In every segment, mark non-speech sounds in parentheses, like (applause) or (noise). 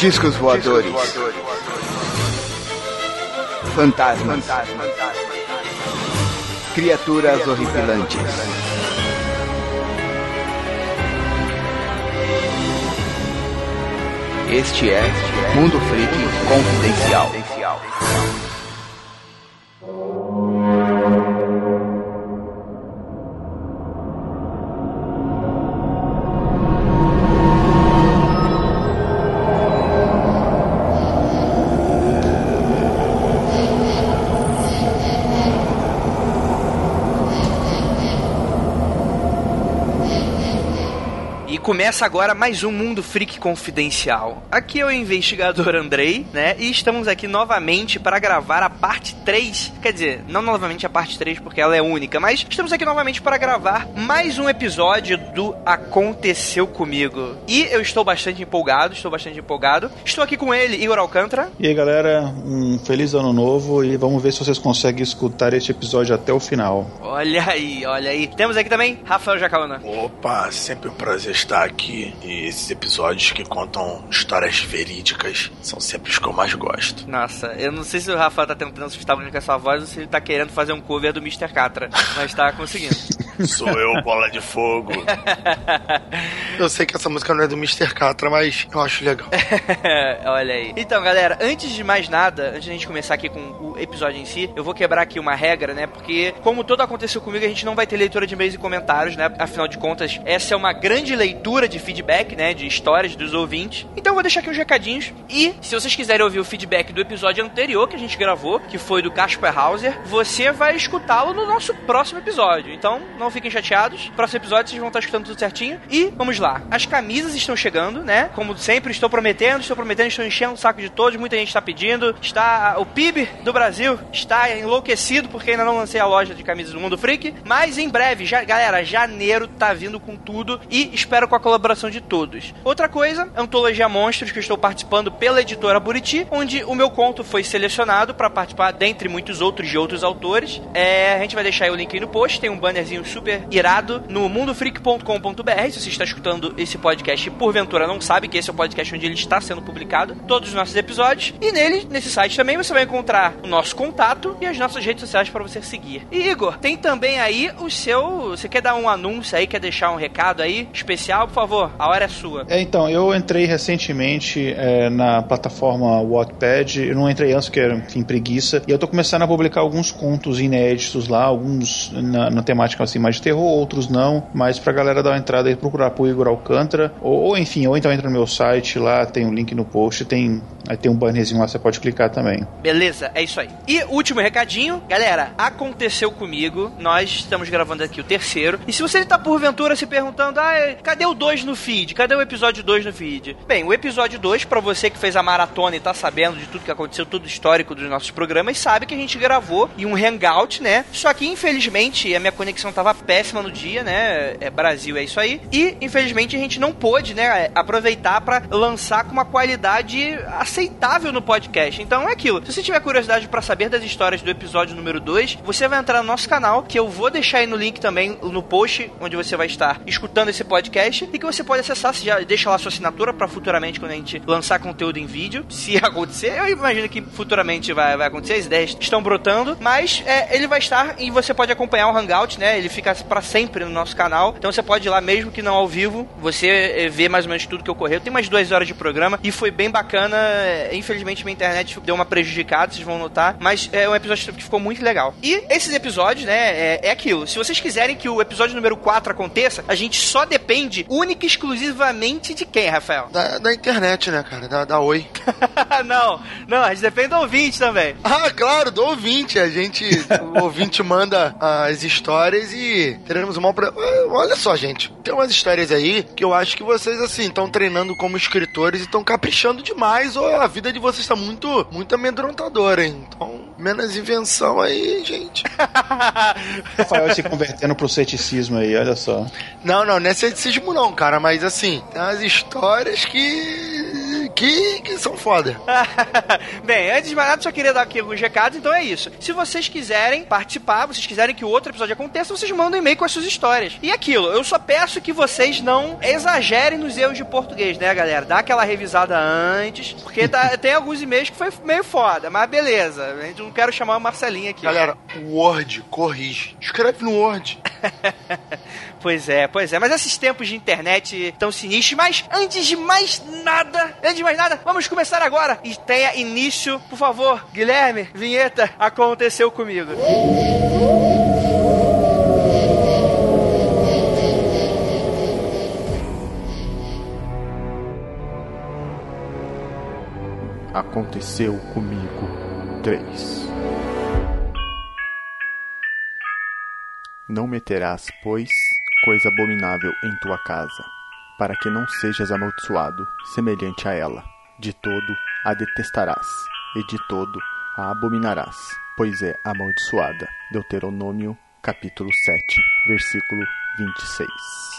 Discos voadores. Fantasmas. Criaturas horripilantes. Este é Mundo Freak Confidencial. Começa agora mais um Mundo Freak Confidencial. Aqui é o investigador Andrei, né? E estamos aqui novamente para gravar a parte 3. Quer dizer, não novamente a parte 3 porque ela é única, mas estamos aqui novamente para gravar mais um episódio do Aconteceu Comigo. E eu estou bastante empolgado, estou bastante empolgado. Estou aqui com ele, Igor Alcântara. E aí, galera, um feliz ano novo e vamos ver se vocês conseguem escutar este episódio até o final. Olha aí, olha aí. Temos aqui também Rafael Jacauna. Opa, sempre um prazer estar aqui. E esses episódios que contam histórias verídicas são sempre os que eu mais gosto. Nossa, eu não sei se o Rafa tá tentando assustar com a sua voz ou se ele tá querendo fazer um cover do Mr. Catra, mas tá conseguindo. (laughs) Sou eu, bola de fogo. (laughs) eu sei que essa música não é do Mr. Catra, mas eu acho legal. (laughs) Olha aí. Então, galera, antes de mais nada, antes de a gente começar aqui com o episódio em si, eu vou quebrar aqui uma regra, né? Porque, como tudo aconteceu comigo, a gente não vai ter leitura de e-mails e comentários, né? Afinal de contas, essa é uma grande leitura de feedback, né? De histórias dos ouvintes. Então, eu vou deixar aqui uns recadinhos. E, se vocês quiserem ouvir o feedback do episódio anterior que a gente gravou, que foi do Casper Hauser, você vai escutá-lo no nosso próximo episódio. Então, não fiquem chateados. Próximo episódio vocês vão estar escutando tudo certinho. E, vamos lá. As camisas estão chegando, né? Como sempre, estou prometendo, estou prometendo, estou enchendo o saco de todos. Muita gente está pedindo. Está o PIB do Brasil está enlouquecido porque ainda não lancei a loja de camisas do Mundo Freak. Mas em breve, já, galera, janeiro tá vindo com tudo e espero com a colaboração de todos. Outra coisa, Antologia Monstros, que eu estou participando pela editora Buriti, onde o meu conto foi selecionado para participar, dentre muitos outros de outros autores. É, a gente vai deixar o link aí no post, tem um bannerzinho super irado no mundofreak.com.br. Se você está escutando esse podcast porventura não sabe que esse é o podcast onde ele está sendo publicado, todos os nossos episódios. E nele, nesse site também, você vai encontrar o nosso contato e as nossas redes sociais para você seguir. E Igor, tem também aí o seu. Você quer dar um anúncio aí, quer deixar um recado aí especial, por favor? A hora é sua. É, então, eu entrei recentemente é, na plataforma Wattpad. Eu não entrei antes, porque era, enfim, preguiça. E eu tô começando a publicar alguns contos inéditos lá, alguns na, na temática assim de terror, outros não. Mas pra galera dar uma entrada e procurar por Igor Alcântara. Ou, ou, enfim, ou então entra no meu site lá, tem um link no post, tem. Aí tem um bannerzinho lá, você pode clicar também. Beleza, é isso aí. E último recadinho, galera, aconteceu comigo. Nós estamos gravando aqui o terceiro. E se você está porventura se perguntando, ah, cadê o 2 no feed? Cadê o episódio 2 no feed? Bem, o episódio 2, para você que fez a maratona e tá sabendo de tudo que aconteceu, tudo histórico dos nossos programas, sabe que a gente gravou em um hangout, né? Só que infelizmente a minha conexão tava péssima no dia, né? É Brasil, é isso aí. E infelizmente a gente não pôde, né, aproveitar para lançar com uma qualidade aceitável no podcast. Então é aquilo. Se você tiver curiosidade para saber das histórias do episódio número 2, você vai entrar no nosso canal, que eu vou deixar aí no link também no post, onde você vai estar escutando esse podcast e que você pode acessar, você já deixa lá sua assinatura para futuramente quando a gente lançar conteúdo em vídeo, (laughs) se acontecer. Eu imagino que futuramente vai, vai acontecer, as ideias estão brotando, mas é, ele vai estar e você pode acompanhar o Hangout, né? Ele fica para sempre no nosso canal, então você pode ir lá mesmo que não ao vivo, você é, vê mais ou menos tudo que ocorreu. Tem mais duas horas de programa e foi bem bacana. É, infelizmente minha internet deu uma prejudicada, vocês vão notar, mas é um episódio que ficou muito legal. E esses episódios, né, é, é aquilo. Se vocês quiserem que o episódio número 4 aconteça, a gente só depende única e exclusivamente de quem, Rafael? Da, da internet, né, cara? Da, da Oi. (laughs) não, não, a gente depende do ouvinte também. Ah, claro, do ouvinte. A gente, o ouvinte manda as histórias e teremos uma. Olha só, gente, tem umas histórias aí que eu acho que vocês, assim, estão treinando como escritores e estão caprichando demais ou a vida de vocês está muito, muito amedrontadora, hein? Então, menos invenção aí, gente. (laughs) Rafael se convertendo pro ceticismo aí, olha só. Não, não, não é ceticismo não, cara, mas assim, tem umas histórias que que, que são foda. (laughs) Bem, antes de mais nada, só queria dar aqui alguns recados, então é isso. Se vocês quiserem participar, vocês quiserem que o outro episódio aconteça, vocês mandam um e-mail com as suas histórias. E aquilo, eu só peço que vocês não exagerem nos erros de português, né, galera? Dá aquela revisada antes, porque tá, (laughs) tem alguns e-mails que foi meio foda, mas beleza. A gente não quero chamar o Marcelinho aqui. Galera, o Word corrige. Escreve no Word. (laughs) Pois é, pois é. Mas esses tempos de internet tão sinistros. Mas antes de mais nada, antes de mais nada, vamos começar agora. E tenha início, por favor, Guilherme, vinheta, aconteceu comigo. Aconteceu comigo 3. Não meterás, pois, coisa abominável em tua casa, para que não sejas amaldiçoado, semelhante a ela. De todo a detestarás, e de todo a abominarás, pois é amaldiçoada. Deuteronômio, capítulo 7, versículo 26.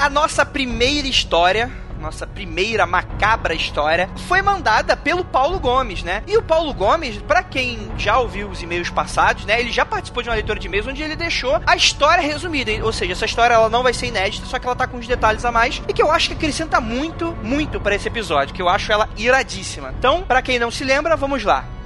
A nossa primeira história nossa primeira macabra história, foi mandada pelo Paulo Gomes, né? E o Paulo Gomes, para quem já ouviu os e-mails passados, né? Ele já participou de uma leitura de e-mails onde ele deixou a história resumida. Ou seja, essa história ela não vai ser inédita, só que ela tá com uns detalhes a mais e que eu acho que acrescenta muito, muito para esse episódio, que eu acho ela iradíssima. Então, para quem não se lembra, vamos lá.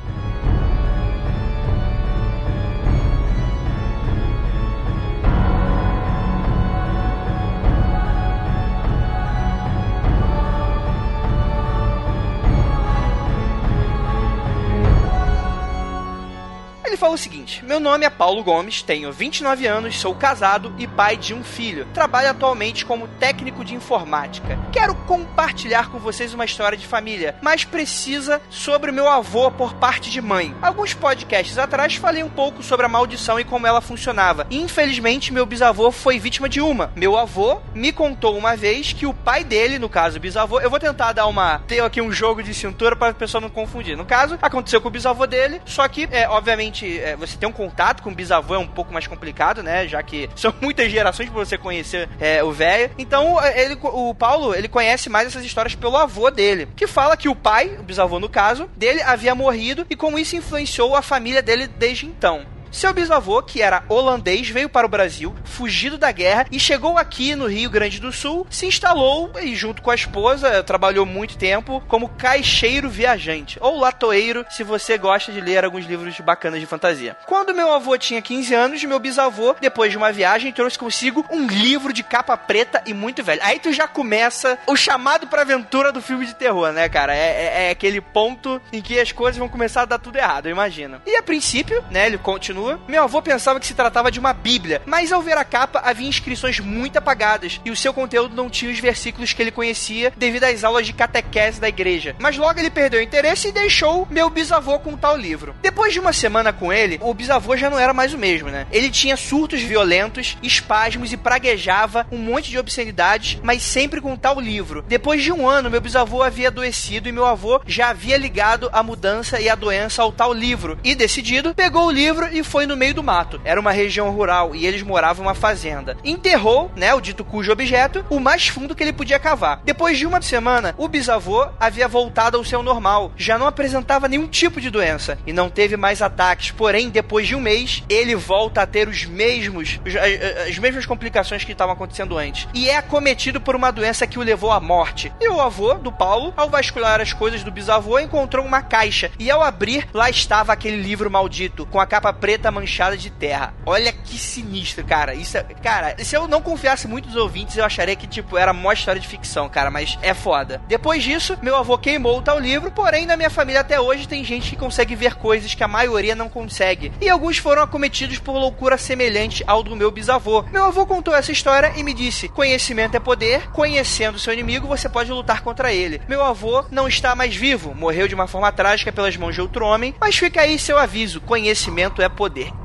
Fala o seguinte: Meu nome é Paulo Gomes, tenho 29 anos, sou casado e pai de um filho. Trabalho atualmente como técnico de informática. Quero compartilhar com vocês uma história de família, mas precisa sobre meu avô por parte de mãe. Alguns podcasts atrás falei um pouco sobre a maldição e como ela funcionava. Infelizmente, meu bisavô foi vítima de uma. Meu avô me contou uma vez que o pai dele, no caso o bisavô, eu vou tentar dar uma ter aqui um jogo de cintura para a pessoa não confundir. No caso, aconteceu com o bisavô dele, só que é, obviamente é, você ter um contato com o bisavô é um pouco mais complicado, né? Já que (laughs) são muitas gerações para você conhecer é, o velho. Então, ele, o Paulo, ele conhece mais essas histórias pelo avô dele, que fala que o pai, o bisavô no caso, dele havia morrido e como isso influenciou a família dele desde então. Seu bisavô, que era holandês, veio para o Brasil, fugido da guerra, e chegou aqui no Rio Grande do Sul, se instalou e, junto com a esposa, trabalhou muito tempo como caixeiro viajante, ou latoeiro, se você gosta de ler alguns livros bacanas de fantasia. Quando meu avô tinha 15 anos, meu bisavô, depois de uma viagem, trouxe consigo um livro de capa preta e muito velho. Aí tu já começa o chamado pra aventura do filme de terror, né, cara? É, é, é aquele ponto em que as coisas vão começar a dar tudo errado, eu imagino. E a princípio, né, ele continua meu avô pensava que se tratava de uma Bíblia, mas ao ver a capa havia inscrições muito apagadas e o seu conteúdo não tinha os versículos que ele conhecia devido às aulas de catequese da igreja. Mas logo ele perdeu o interesse e deixou meu bisavô com o tal livro. Depois de uma semana com ele, o bisavô já não era mais o mesmo, né? Ele tinha surtos violentos, espasmos e praguejava um monte de obscenidades, mas sempre com tal livro. Depois de um ano, meu bisavô havia adoecido e meu avô já havia ligado a mudança e a doença ao tal livro. E decidido, pegou o livro e foi no meio do mato. Era uma região rural e eles moravam em uma fazenda. Enterrou, né, o dito cujo objeto, o mais fundo que ele podia cavar. Depois de uma semana, o bisavô havia voltado ao seu normal. Já não apresentava nenhum tipo de doença e não teve mais ataques. Porém, depois de um mês, ele volta a ter os mesmos, as, as mesmas complicações que estavam acontecendo antes. E é acometido por uma doença que o levou à morte. E o avô do Paulo, ao vasculhar as coisas do bisavô, encontrou uma caixa. E ao abrir, lá estava aquele livro maldito, com a capa preta preta manchada de terra. Olha que sinistro, cara. Isso é, cara, se eu não confiasse muito nos ouvintes, eu acharia que tipo era mó história de ficção, cara, mas é foda. Depois disso, meu avô queimou o tal livro, porém na minha família até hoje tem gente que consegue ver coisas que a maioria não consegue. E alguns foram acometidos por loucura semelhante ao do meu bisavô. Meu avô contou essa história e me disse: "Conhecimento é poder, conhecendo seu inimigo, você pode lutar contra ele". Meu avô não está mais vivo, morreu de uma forma trágica pelas mãos de outro homem, mas fica aí seu aviso: conhecimento é poder. E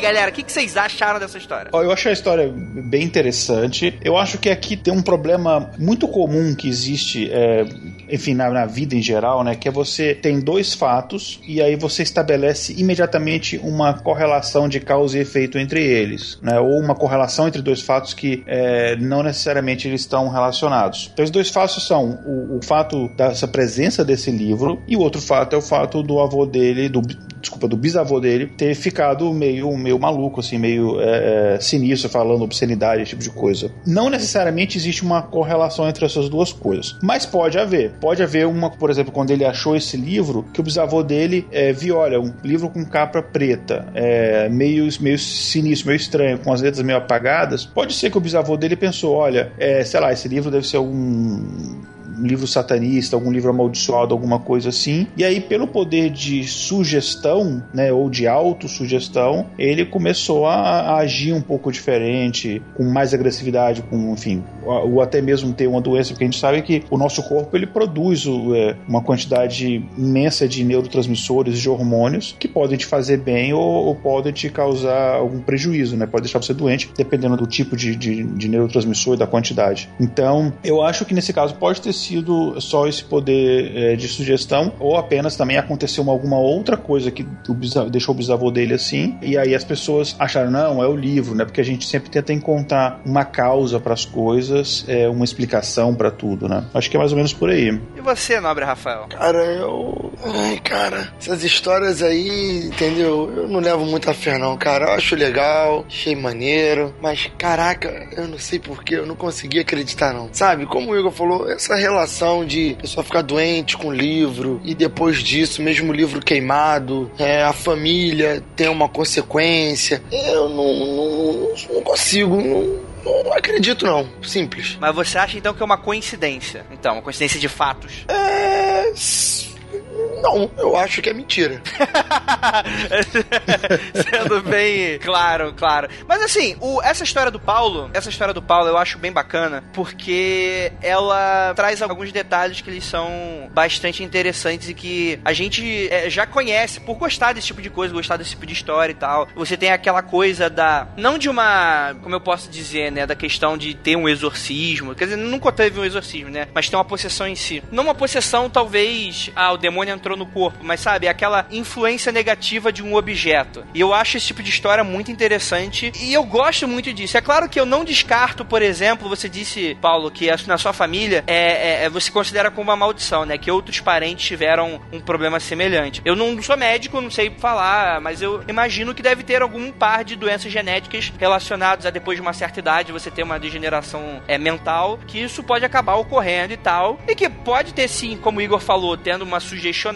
galera, o que, que vocês acharam dessa história? Eu achei a história bem interessante. Eu acho que aqui tem um problema muito comum que existe, é, enfim, na, na vida em geral, né? Que é você tem dois fatos e aí você estabelece imediatamente uma correlação de causa e efeito entre eles, né? Ou uma correlação entre dois fatos que é, não necessariamente eles estão relacionados. Então, os dois fatos são o, o fato dessa presença desse livro e o outro fato é o fato do avô dele, do desculpa, do bisavô dele, ter ficado meio, meio maluco, assim, meio é, é, sinistro, falando obscenidade, esse tipo de coisa. Não necessariamente existe uma correlação entre essas duas coisas, mas pode haver. Pode haver uma, por exemplo, quando ele achou esse livro, que o bisavô dele é, viu, olha, um livro com capa preta, é, meio, meio sinistro, meio estranho, com as letras meio apagadas. Pode ser que o bisavô dele pensou, olha, é, sei lá, esse livro deve ser algum um livro satanista, algum livro amaldiçoado, alguma coisa assim. E aí, pelo poder de sugestão, né, ou de autossugestão, ele começou a, a agir um pouco diferente, com mais agressividade, com, enfim, ou até mesmo ter uma doença, porque a gente sabe que o nosso corpo ele produz é, uma quantidade imensa de neurotransmissores, de hormônios, que podem te fazer bem ou, ou podem te causar algum prejuízo, né? Pode deixar você doente, dependendo do tipo de, de, de neurotransmissor e da quantidade. Então, eu acho que nesse caso pode ter sido só esse poder é, de sugestão, ou apenas também aconteceu uma, alguma outra coisa que o bisavô, deixou o bisavô dele assim, e aí as pessoas acharam, não, é o livro, né? Porque a gente sempre tenta encontrar uma causa para as coisas, é, uma explicação para tudo, né? Acho que é mais ou menos por aí. E você, nobre Rafael? Cara, eu. Ai, cara, essas histórias aí, entendeu? Eu não levo muita fé, não, cara. Eu acho legal, achei maneiro, mas caraca, eu não sei porquê, eu não consegui acreditar, não. Sabe, como o Igor falou, essa relação de pessoa ficar doente com o livro e depois disso, mesmo o livro queimado, é, a família tem uma consequência. Eu não, não, não consigo, não, não acredito, não. Simples. Mas você acha então que é uma coincidência? Então, uma coincidência de fatos? É. Não, eu acho que é mentira. (laughs) Sendo bem claro, claro. Mas assim, o, essa história do Paulo, essa história do Paulo eu acho bem bacana, porque ela traz alguns detalhes que eles são bastante interessantes e que a gente é, já conhece por gostar desse tipo de coisa, gostar desse tipo de história e tal. Você tem aquela coisa da. Não de uma. Como eu posso dizer, né? Da questão de ter um exorcismo. Quer dizer, nunca teve um exorcismo, né? Mas tem uma possessão em si. Numa possessão, talvez. Ah, o demônio entrou no corpo, mas sabe, aquela influência negativa de um objeto. E eu acho esse tipo de história muito interessante e eu gosto muito disso. É claro que eu não descarto, por exemplo, você disse, Paulo, que na sua família é, é, é você considera como uma maldição, né? Que outros parentes tiveram um problema semelhante. Eu não sou médico, não sei falar, mas eu imagino que deve ter algum par de doenças genéticas relacionadas a depois de uma certa idade você ter uma degeneração é, mental, que isso pode acabar ocorrendo e tal. E que pode ter sim, como o Igor falou, tendo uma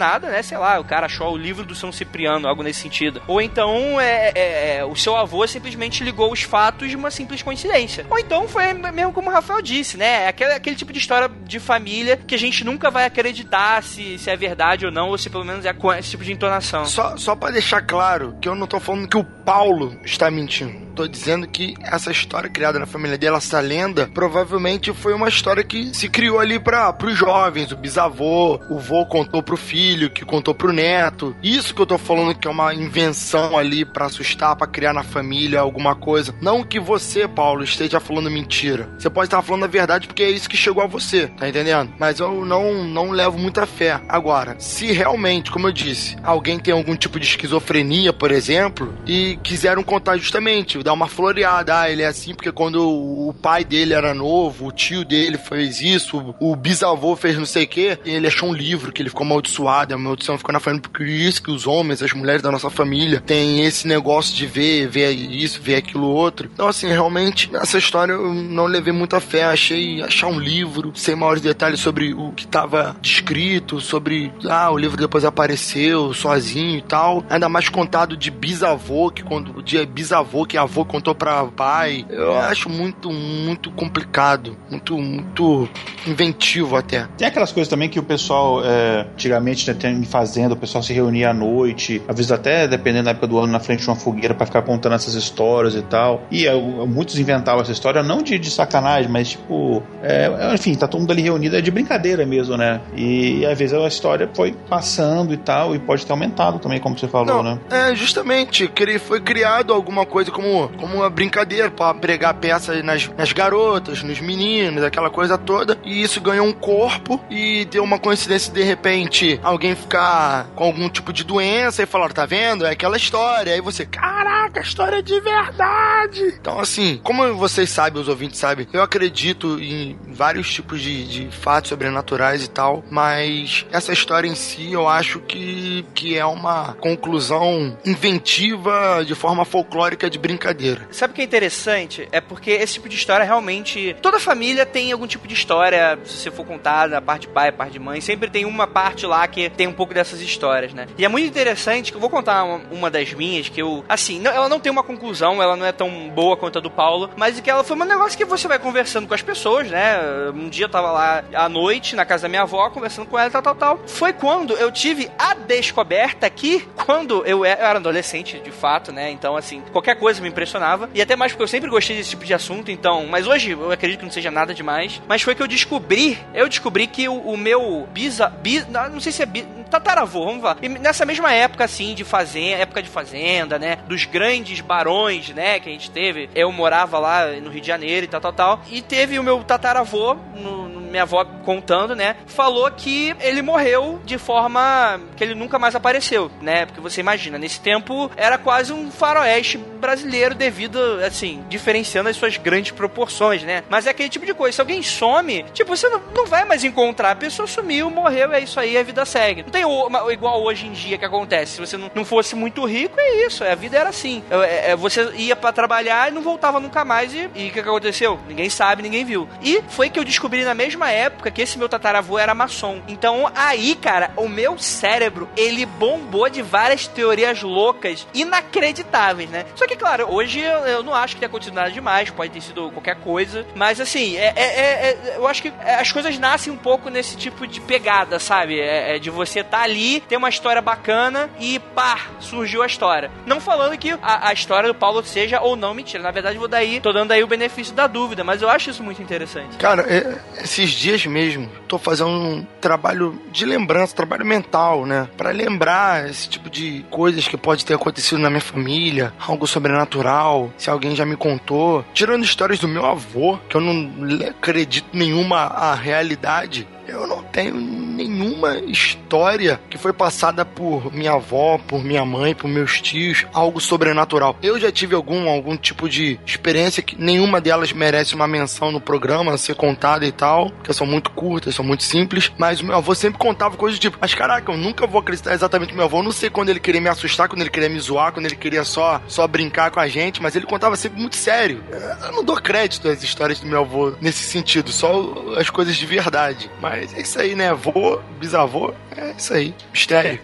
sugestionada, né? Sei lá, o cara achou o livro do São Cipriano, algo nesse sentido. Ou então é, é, é, o seu avô simplesmente ligou os fatos de uma simples coincidência. Ou então foi mesmo como o Rafael disse, né? Aquele, aquele tipo de história de família que a gente nunca vai acreditar se, se é verdade ou não, ou se pelo menos é com esse tipo de entonação. Só, só para deixar claro que eu não tô falando que o Paulo está mentindo. Tô dizendo que essa história criada na família dela, essa lenda, provavelmente foi uma história que se criou ali para os jovens, o bisavô, o vô contou pro filho, que contou pro neto. Isso que eu tô falando que é uma invenção ali para assustar, para criar na família alguma coisa. Não que você, Paulo, esteja falando mentira. Você pode estar falando a verdade porque é isso que chegou a você, tá entendendo? Mas eu não, não levo muita fé. Agora, se realmente, como eu disse, alguém tem algum tipo de esquizofrenia, por exemplo, e quiseram contar justamente dar uma floreada. Ah, ele é assim porque quando o pai dele era novo, o tio dele fez isso, o bisavô fez não sei o que, e ele achou um livro que ele ficou amaldiçoado maltratada, a maldição ficou na família por isso que os homens, as mulheres da nossa família têm esse negócio de ver, ver isso, ver aquilo outro. Então, assim, realmente, essa história eu não levei muita fé. Achei achar um livro sem maiores detalhes sobre o que estava descrito, sobre, ah, o livro depois apareceu sozinho e tal. Ainda mais contado de bisavô, que quando de bisavô que avô contou para pai. Eu acho muito, muito complicado, muito, muito inventivo até. Tem aquelas coisas também que o pessoal, é, antigamente, né, em fazenda, o pessoal se reunia à noite, às vezes até, dependendo da época do ano, na frente de uma fogueira para ficar contando essas histórias e tal. E é, muitos inventavam essa história, não de, de sacanagem, mas tipo, é, enfim, tá todo mundo ali reunido, é de brincadeira mesmo, né? E, e às vezes a história foi passando e tal, e pode ter aumentado também, como você falou, não, né? É, justamente, foi criado alguma coisa como, como uma brincadeira para pregar peças nas, nas garotas, nos meninos, aquela coisa toda, e isso ganhou um corpo e deu uma coincidência de repente alguém ficar com algum tipo de doença e falar, tá vendo? É aquela história. Aí você, caraca, história de verdade. Então, assim, como vocês sabem, os ouvintes sabem, eu acredito em vários tipos de, de fatos sobrenaturais e tal, mas essa história em si eu acho que, que é uma conclusão inventiva de forma folclórica de brincadeira. Sabe o que é interessante? É porque esse tipo de história realmente. Toda família tem algum tipo de história, se você for contar na parte de pai, parte de mãe, sempre tem uma parte lá que tem um pouco dessas histórias, né? E é muito interessante que eu vou contar uma, uma das minhas que eu. Assim, não, ela não tem uma conclusão, ela não é tão boa quanto a do Paulo, mas que ela foi um negócio que você vai conversando com as pessoas, né? Um dia eu tava lá à noite na casa da minha avó, conversando com ela, tal, tal, tal. Foi quando eu tive a descoberta que, quando eu era, adolescente, de fato, né? Então, assim, qualquer coisa me impressionava. E até mais porque eu sempre gostei desse tipo de assunto, então. Mas hoje eu acredito que não seja nada demais. Mas foi que eu descobri, eu descobri que o, o meu bisa, bis, não sei se é tataravô, vamos lá. E nessa mesma época, assim, de fazenda, época de fazenda, né? Dos grandes barões, né? Que a gente teve. Eu morava lá no Rio de Janeiro e tal, tal, tal. E teve o meu tataravô, no, no, minha avó contando, né? Falou que ele morreu de forma que ele nunca mais apareceu, né? Porque você imagina, nesse tempo era quase um faroeste brasileiro devido, assim, diferenciando as suas grandes proporções, né? Mas é aquele tipo de coisa. Se alguém some, tipo, você não, vai mais encontrar. A pessoa sumiu, morreu, é isso aí, a vida segue. Não tem o, igual hoje em dia que acontece. Se você não, fosse muito rico, é isso. A vida era assim. É, é, você ia para trabalhar e não voltava nunca mais. E o que aconteceu? Ninguém sabe, ninguém viu. E foi que eu descobri na mesma época que esse meu tataravô era maçom. Então aí, cara, o meu cérebro, ele bombou de várias teorias loucas, inacreditáveis, né? Só que, claro, hoje eu, eu não acho que tenha acontecido nada demais, pode ter sido qualquer coisa. Mas assim, é, é, é eu acho que as coisas nascem um pouco nesse tipo de pegada, sabe? É, de você tá ali, ter uma história bacana e pá, surgiu a história. Não falando que a, a, história do Paulo seja ou não mentira. Na verdade, vou daí, tô dando aí o benefício da dúvida, mas eu acho isso muito interessante. Cara, é, esses dias mesmo, tô fazendo um trabalho de lembrança, trabalho mental, né? Para lembrar esse tipo de coisas que pode ter acontecido na minha família, algo sobrenatural, se alguém já me contou. Tirando histórias do meu avô, que eu não acredito nenhuma a realidade, eu não tenho nenhuma história que foi passada por minha avó, por minha mãe, por meus tios, algo sobrenatural. Eu já tive algum algum tipo de experiência que nenhuma delas merece uma menção no programa, ser contada e tal, que são muito curtas, são muito simples, mas o meu avô sempre contava coisas tipo, mas caraca, eu nunca vou acreditar exatamente no meu avô, eu não sei quando ele queria me assustar, quando ele queria me zoar, quando ele queria só só brincar com a gente, mas ele contava sempre muito sério. Eu não dou crédito às histórias do meu avô nesse sentido, só as coisas de verdade. Mas é isso aí, né? Avô, bisavô, é isso aí. Mistério.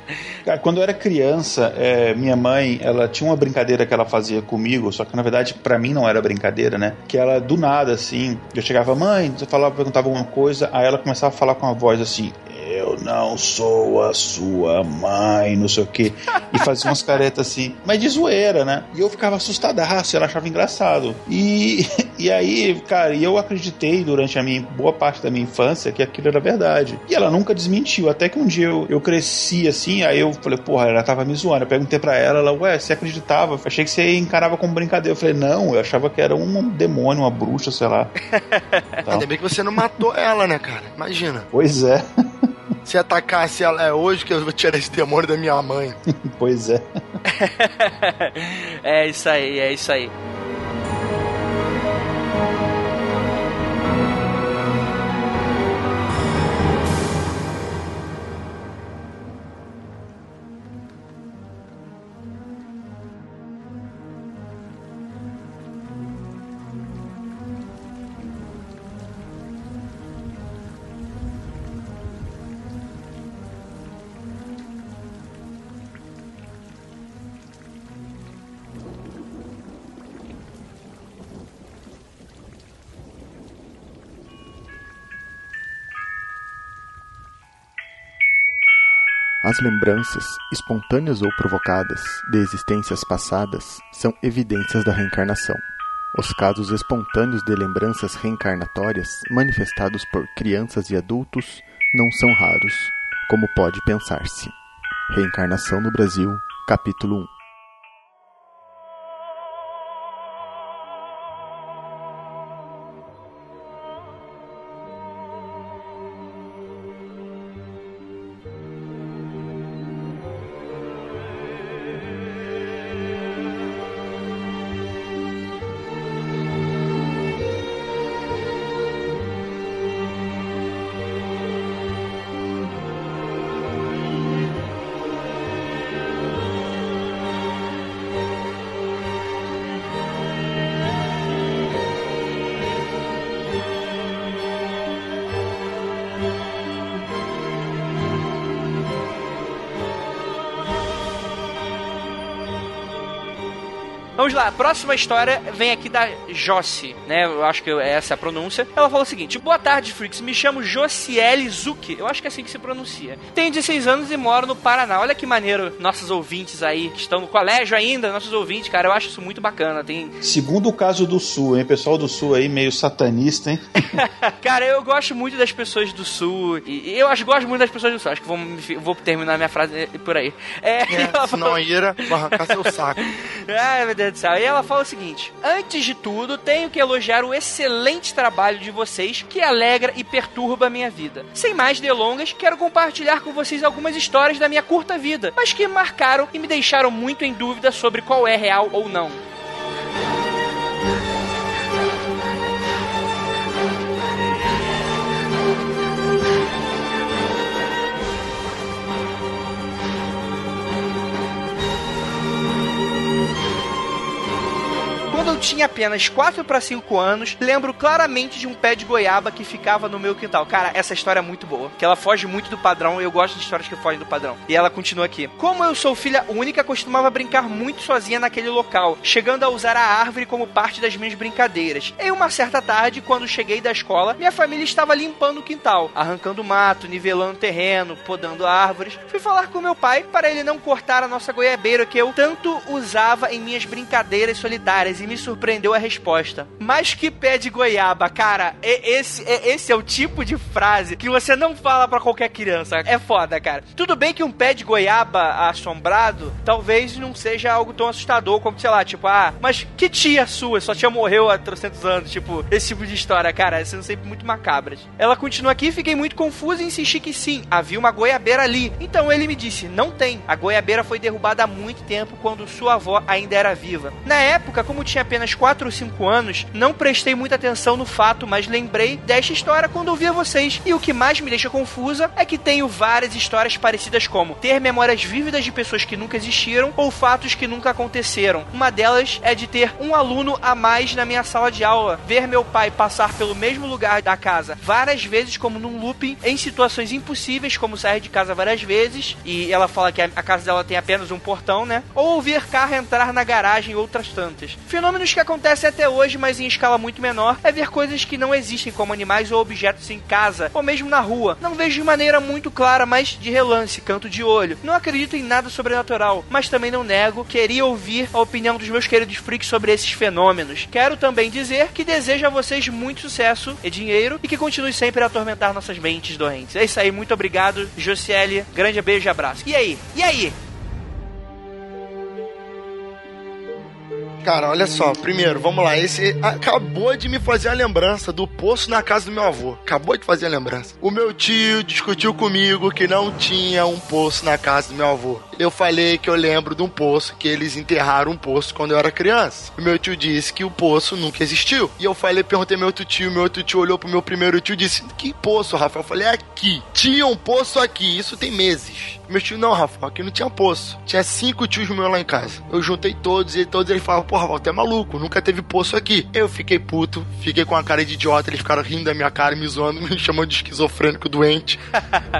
(laughs) Quando eu era criança, é, minha mãe, ela tinha uma brincadeira que ela fazia comigo, só que na verdade para mim não era brincadeira, né? Que ela do nada assim, eu chegava, mãe, você falava, perguntava alguma coisa, aí ela começava a falar com a voz assim: eu não sou a sua mãe, não sei o quê. E fazia umas caretas assim, mas de zoeira, né? E eu ficava assustadaço, ela achava engraçado. E, (laughs) e aí, cara, eu acreditei durante a minha boa parte da minha infância que aquilo era verdade. E ela nunca desmentiu, até que um dia eu, eu cresci assim, aí eu falei, porra, ela tava me zoando. Eu perguntei pra ela, ela, ué, você acreditava? Eu achei que você encarava como brincadeira. Eu falei, não, eu achava que era um demônio, uma bruxa, sei lá. Então. (laughs) Ainda bem que você não matou ela, né, cara? Imagina. Pois é. Se atacasse ela é hoje que eu vou tirar esse demônio da minha mãe. (laughs) pois é. (laughs) é isso aí, é isso aí. As lembranças, espontâneas ou provocadas, de existências passadas, são evidências da reencarnação. Os casos espontâneos de lembranças reencarnatórias, manifestados por crianças e adultos, não são raros, como pode pensar-se. Reencarnação no Brasil, capítulo 1 próxima história vem aqui da Josse, né? Eu acho que essa é a pronúncia. Ela falou o seguinte: Boa tarde, Freaks. Me chamo Josiele Zucchi. Eu acho que é assim que se pronuncia. Tenho 16 anos e moro no Paraná. Olha que maneiro, nossos ouvintes aí, que estão no colégio ainda, nossos ouvintes, cara. Eu acho isso muito bacana. Tem. Segundo o caso do Sul, hein? Pessoal do Sul aí, meio satanista, hein? (laughs) cara, eu gosto muito das pessoas do Sul. E eu acho gosto muito das pessoas do Sul. Acho que vou, vou terminar minha frase por aí. É, é (laughs) senão a Ira vai arrancar seu saco. (laughs) Ai, meu Deus do céu. E ela fala o seguinte: Antes de tudo, tenho que elogiar o excelente trabalho de vocês que alegra e perturba a minha vida. Sem mais delongas, quero compartilhar com vocês algumas histórias da minha curta vida, mas que marcaram e me deixaram muito em dúvida sobre qual é real ou não. Tinha apenas 4 para 5 anos, lembro claramente de um pé de goiaba que ficava no meu quintal. Cara, essa história é muito boa, que ela foge muito do padrão eu gosto de histórias que fogem do padrão. E ela continua aqui. Como eu sou filha única, costumava brincar muito sozinha naquele local, chegando a usar a árvore como parte das minhas brincadeiras. Em uma certa tarde, quando cheguei da escola, minha família estava limpando o quintal, arrancando mato, nivelando terreno, podando árvores. Fui falar com meu pai para ele não cortar a nossa goiabeira que eu tanto usava em minhas brincadeiras solitárias e me surpreendeu a resposta. Mas que pé de goiaba, cara. Esse, esse é o tipo de frase que você não fala para qualquer criança. É foda, cara. Tudo bem que um pé de goiaba assombrado talvez não seja algo tão assustador como, sei lá, tipo, ah, mas que tia sua só tinha morreu há 300 anos. Tipo, esse tipo de história, cara, sendo sempre muito macabras. Ela continua aqui, fiquei muito confusa e insisti que sim, havia uma goiabeira ali. Então ele me disse: não tem. A goiabeira foi derrubada há muito tempo quando sua avó ainda era viva. Na época, como tinha apenas 4 ou 5 anos, não prestei muita atenção no fato, mas lembrei desta história quando ouvia vocês. E o que mais me deixa confusa é que tenho várias histórias parecidas como ter memórias vívidas de pessoas que nunca existiram ou fatos que nunca aconteceram. Uma delas é de ter um aluno a mais na minha sala de aula, ver meu pai passar pelo mesmo lugar da casa várias vezes como num looping em situações impossíveis como sair de casa várias vezes e ela fala que a casa dela tem apenas um portão, né? Ou ouvir carro entrar na garagem outras tantas. Fenômenos que acontecem até hoje, mas em escala muito menor, é ver coisas que não existem como animais ou objetos em casa, ou mesmo na rua. Não vejo de maneira muito clara, mas de relance, canto de olho. Não acredito em nada sobrenatural, mas também não nego, queria ouvir a opinião dos meus queridos freaks sobre esses fenômenos. Quero também dizer que desejo a vocês muito sucesso e dinheiro e que continue sempre a atormentar nossas mentes doentes. É isso aí, muito obrigado, Josiele. Grande beijo e abraço. E aí? E aí? Cara, olha só, primeiro, vamos lá. Esse acabou de me fazer a lembrança do poço na casa do meu avô. Acabou de fazer a lembrança. O meu tio discutiu comigo que não tinha um poço na casa do meu avô. Eu falei que eu lembro de um poço, que eles enterraram um poço quando eu era criança. O meu tio disse que o poço nunca existiu. E eu falei, perguntei meu outro tio, meu outro tio olhou pro meu primeiro tio e disse: Que poço, Rafael? Eu falei, aqui. Tinha um poço aqui, isso tem meses. Meu tio, não, Rafael, aqui não tinha poço. Tinha cinco tios meus lá em casa. Eu juntei todos e todos eles falavam, porra, tu é maluco, nunca teve poço aqui. Eu fiquei puto, fiquei com a cara de idiota, eles ficaram rindo da minha cara, me zoando, (laughs) me chamando de esquizofrênico doente.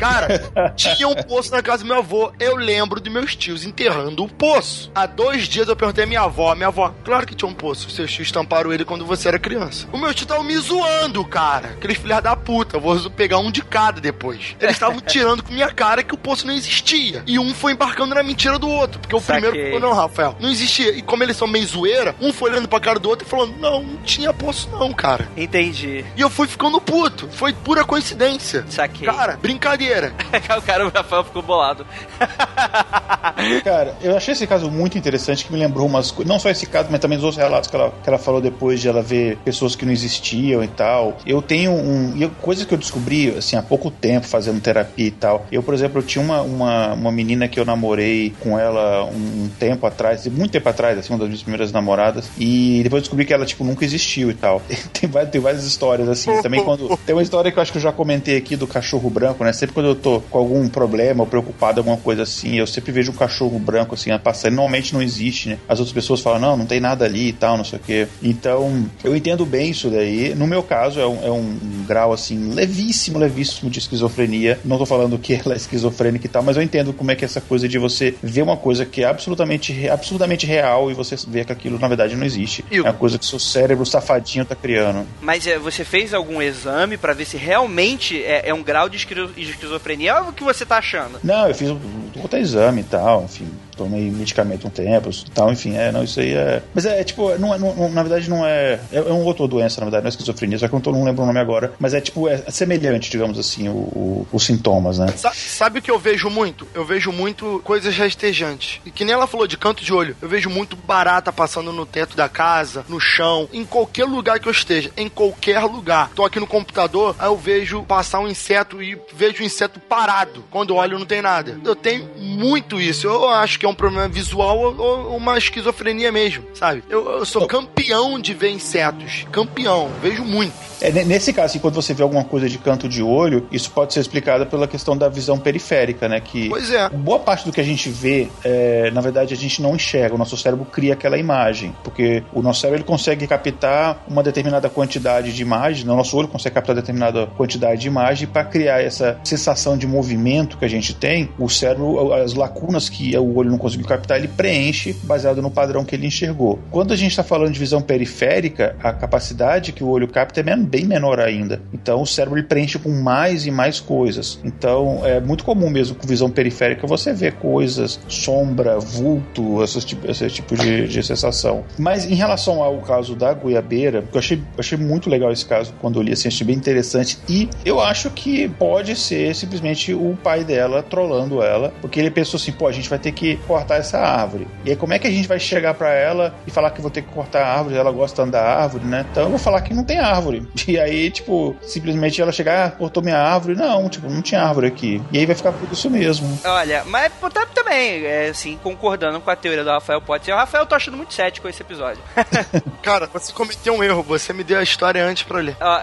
Cara, tinha um poço na casa do meu avô. Eu lembro do dos meus tios enterrando o poço. Há dois dias eu perguntei à minha avó, minha avó, claro que tinha um poço, seus tios tamparam ele quando você era criança. O meu tio tava me zoando, cara. Aqueles filhos da puta, eu vou pegar um de cada depois. Eles estavam tirando com minha cara que o poço não existia. E um foi embarcando na mentira do outro, porque o Saquei. primeiro falou, não, Rafael, não existia. E como eles são meio zoeira, um foi olhando pra cara do outro e falando, não, não tinha poço não, cara. Entendi. E eu fui ficando puto. Foi pura coincidência. Saquei. Cara, brincadeira. (laughs) o cara, o Rafael ficou bolado. (laughs) Cara, eu achei esse caso muito interessante, que me lembrou umas coisas. Não só esse caso, mas também os outros relatos que ela, que ela falou depois de ela ver pessoas que não existiam e tal. Eu tenho um. E coisas que eu descobri, assim, há pouco tempo, fazendo terapia e tal. Eu, por exemplo, eu tinha uma, uma, uma menina que eu namorei com ela um, tempo atrás, muito tempo atrás, assim, uma das minhas primeiras namoradas. E depois descobri que ela, tipo, nunca existiu e tal. (laughs) tem, várias, tem várias histórias, assim. Também quando. Tem uma história que eu acho que eu já comentei aqui do cachorro branco, né? Sempre quando eu tô com algum problema ou preocupado, alguma coisa assim, eu sempre vejo um cachorro branco assim passando. Normalmente não existe, né? As outras pessoas falam, não, não tem nada ali e tal, não sei o quê. Então, eu entendo bem isso daí. No meu caso, é um, é um grau assim, levíssimo, levíssimo de esquizofrenia. Não tô falando que ela é esquizofrênica e tal, mas eu entendo como é que é essa coisa de você ver uma coisa que é absolutamente, absolutamente real e você ver que aquilo na verdade não existe. E É uma coisa que seu cérebro safadinho tá criando. Mas é, você fez algum exame pra ver se realmente é, é um grau de esquizo- de esquizofrenia ou o que você tá achando? Não, eu fiz um outro exame e tal, enfim, tomei medicamento um tempo tal, enfim, é, não, isso aí é. Mas é, tipo, não, é- não- na verdade não é. É, é uma outra doença, na verdade, não é esquizofrenia, só que eu não, não lembro o nome agora, mas é tipo, é semelhante, digamos assim, o, o- os sintomas, né? Sa- sabe o que eu vejo muito? Eu vejo muito coisas rastejantes. E que nem ela falou de canto de olho. Eu vejo muito barata passando no teto da casa, no chão, em qualquer lugar que eu esteja. Em qualquer lugar. Tô aqui no computador, aí eu vejo passar um inseto e vejo o inseto parado. Quando eu olho, não tem nada. Eu tenho muito isso. Eu acho que é um problema visual ou, ou uma esquizofrenia mesmo, sabe? Eu, eu sou campeão de ver insetos. Campeão. Vejo muito. É, ne- nesse caso, assim, quando você vê alguma coisa de canto de olho, isso pode ser explicado pela questão da visão periférica, né? Que Pois é. boa parte do que a gente vê, é, na verdade, a gente não enxerga. O nosso cérebro cria aquela imagem, porque o nosso cérebro ele consegue captar uma determinada quantidade de imagem, né? o nosso olho consegue captar determinada quantidade de imagem para criar essa sensação de movimento que a gente tem. O cérebro, as lacunas que o olho não conseguiu captar, ele preenche baseado no padrão que ele enxergou. Quando a gente está falando de visão periférica, a capacidade que o olho capta é bem menor ainda. Então o cérebro ele preenche com mais e mais coisas. Então é muito comum mesmo com visão periférica você ver coisas, sombra, vulto, esses esse tipo de, de sensação. Mas em relação ao caso da goiabeira, eu achei, achei muito legal esse caso quando eu li, assim, achei bem interessante. E eu acho que pode ser simplesmente o pai dela trolando ela, porque ele pensou assim: pô, a gente vai ter que cortar essa árvore. E aí, como é que a gente vai chegar pra ela e falar que vou ter que cortar a árvore? Ela gosta tanto da árvore, né? Então eu vou falar que não tem árvore. (laughs) E aí, tipo, simplesmente ela chegar, ah, cortou minha árvore. Não, tipo, não tinha árvore aqui. E aí vai ficar por isso mesmo. Olha, mas tá- também, é, assim, concordando com a teoria do Rafael, pode ser. O Rafael, eu tô achando muito cético esse episódio. (laughs) Cara, você cometeu um erro. Você me deu a história antes pra eu ler. Ó,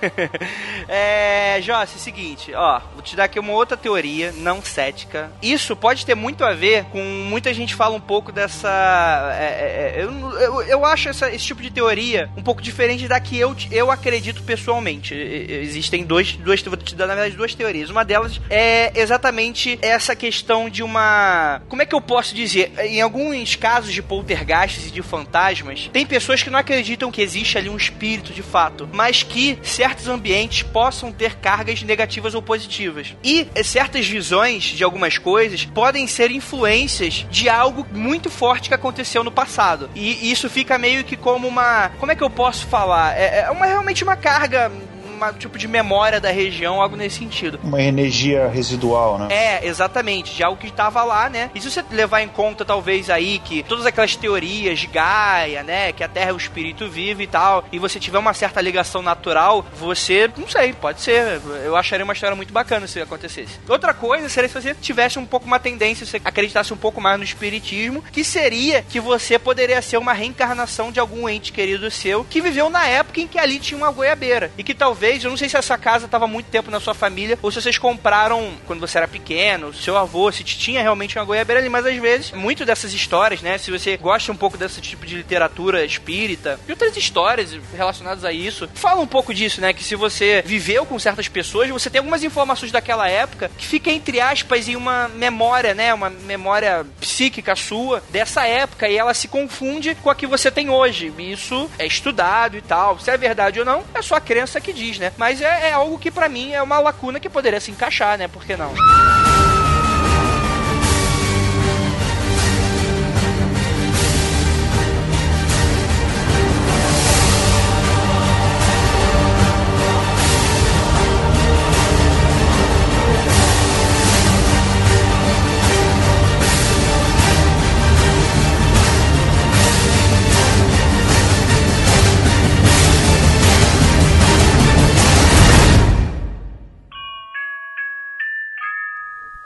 (laughs) é, Joss, é o seguinte, ó, vou te dar aqui uma outra teoria não cética. Isso pode ter muito a ver com muita gente fala um pouco dessa. é, é, é, eu, eu, eu acho essa- esse tipo de teoria um pouco diferente da que eu, eu acredito pessoalmente. Existem dois, duas, vou te dar na verdade duas teorias. Uma delas é exatamente essa questão de uma. Como é que eu posso dizer? Em alguns casos de poltergeists e de fantasmas, tem pessoas que não acreditam que existe ali um espírito de fato, mas que certos ambientes possam ter cargas negativas ou positivas. E certas visões de algumas coisas podem ser influências de algo muito forte que aconteceu no passado. E isso fica meio que como uma. Como é que eu posso falar? É, é uma, realmente uma carga. Um tipo de memória da região, algo nesse sentido. Uma energia residual, né? É, exatamente, de algo que estava lá, né? E se você levar em conta, talvez, aí, que todas aquelas teorias de Gaia, né? Que a Terra é o espírito vivo e tal, e você tiver uma certa ligação natural, você, não sei, pode ser. Eu acharia uma história muito bacana se acontecesse. Outra coisa seria se você tivesse um pouco uma tendência, se você acreditasse um pouco mais no espiritismo, que seria que você poderia ser uma reencarnação de algum ente querido seu que viveu na época em que ali tinha uma goiabeira. E que talvez vocês, eu não sei se essa casa estava muito tempo na sua família ou se vocês compraram quando você era pequeno, seu avô, se tinha realmente uma goiabeira ali, mas às vezes, muito dessas histórias, né? Se você gosta um pouco desse tipo de literatura espírita e outras histórias relacionadas a isso, fala um pouco disso, né? Que se você viveu com certas pessoas, você tem algumas informações daquela época que fica entre aspas em uma memória, né? Uma memória psíquica sua dessa época e ela se confunde com a que você tem hoje. Isso é estudado e tal. Se é verdade ou não, é só a crença que diz, né? Mas é, é algo que para mim é uma lacuna que poderia se encaixar, né? Por que não?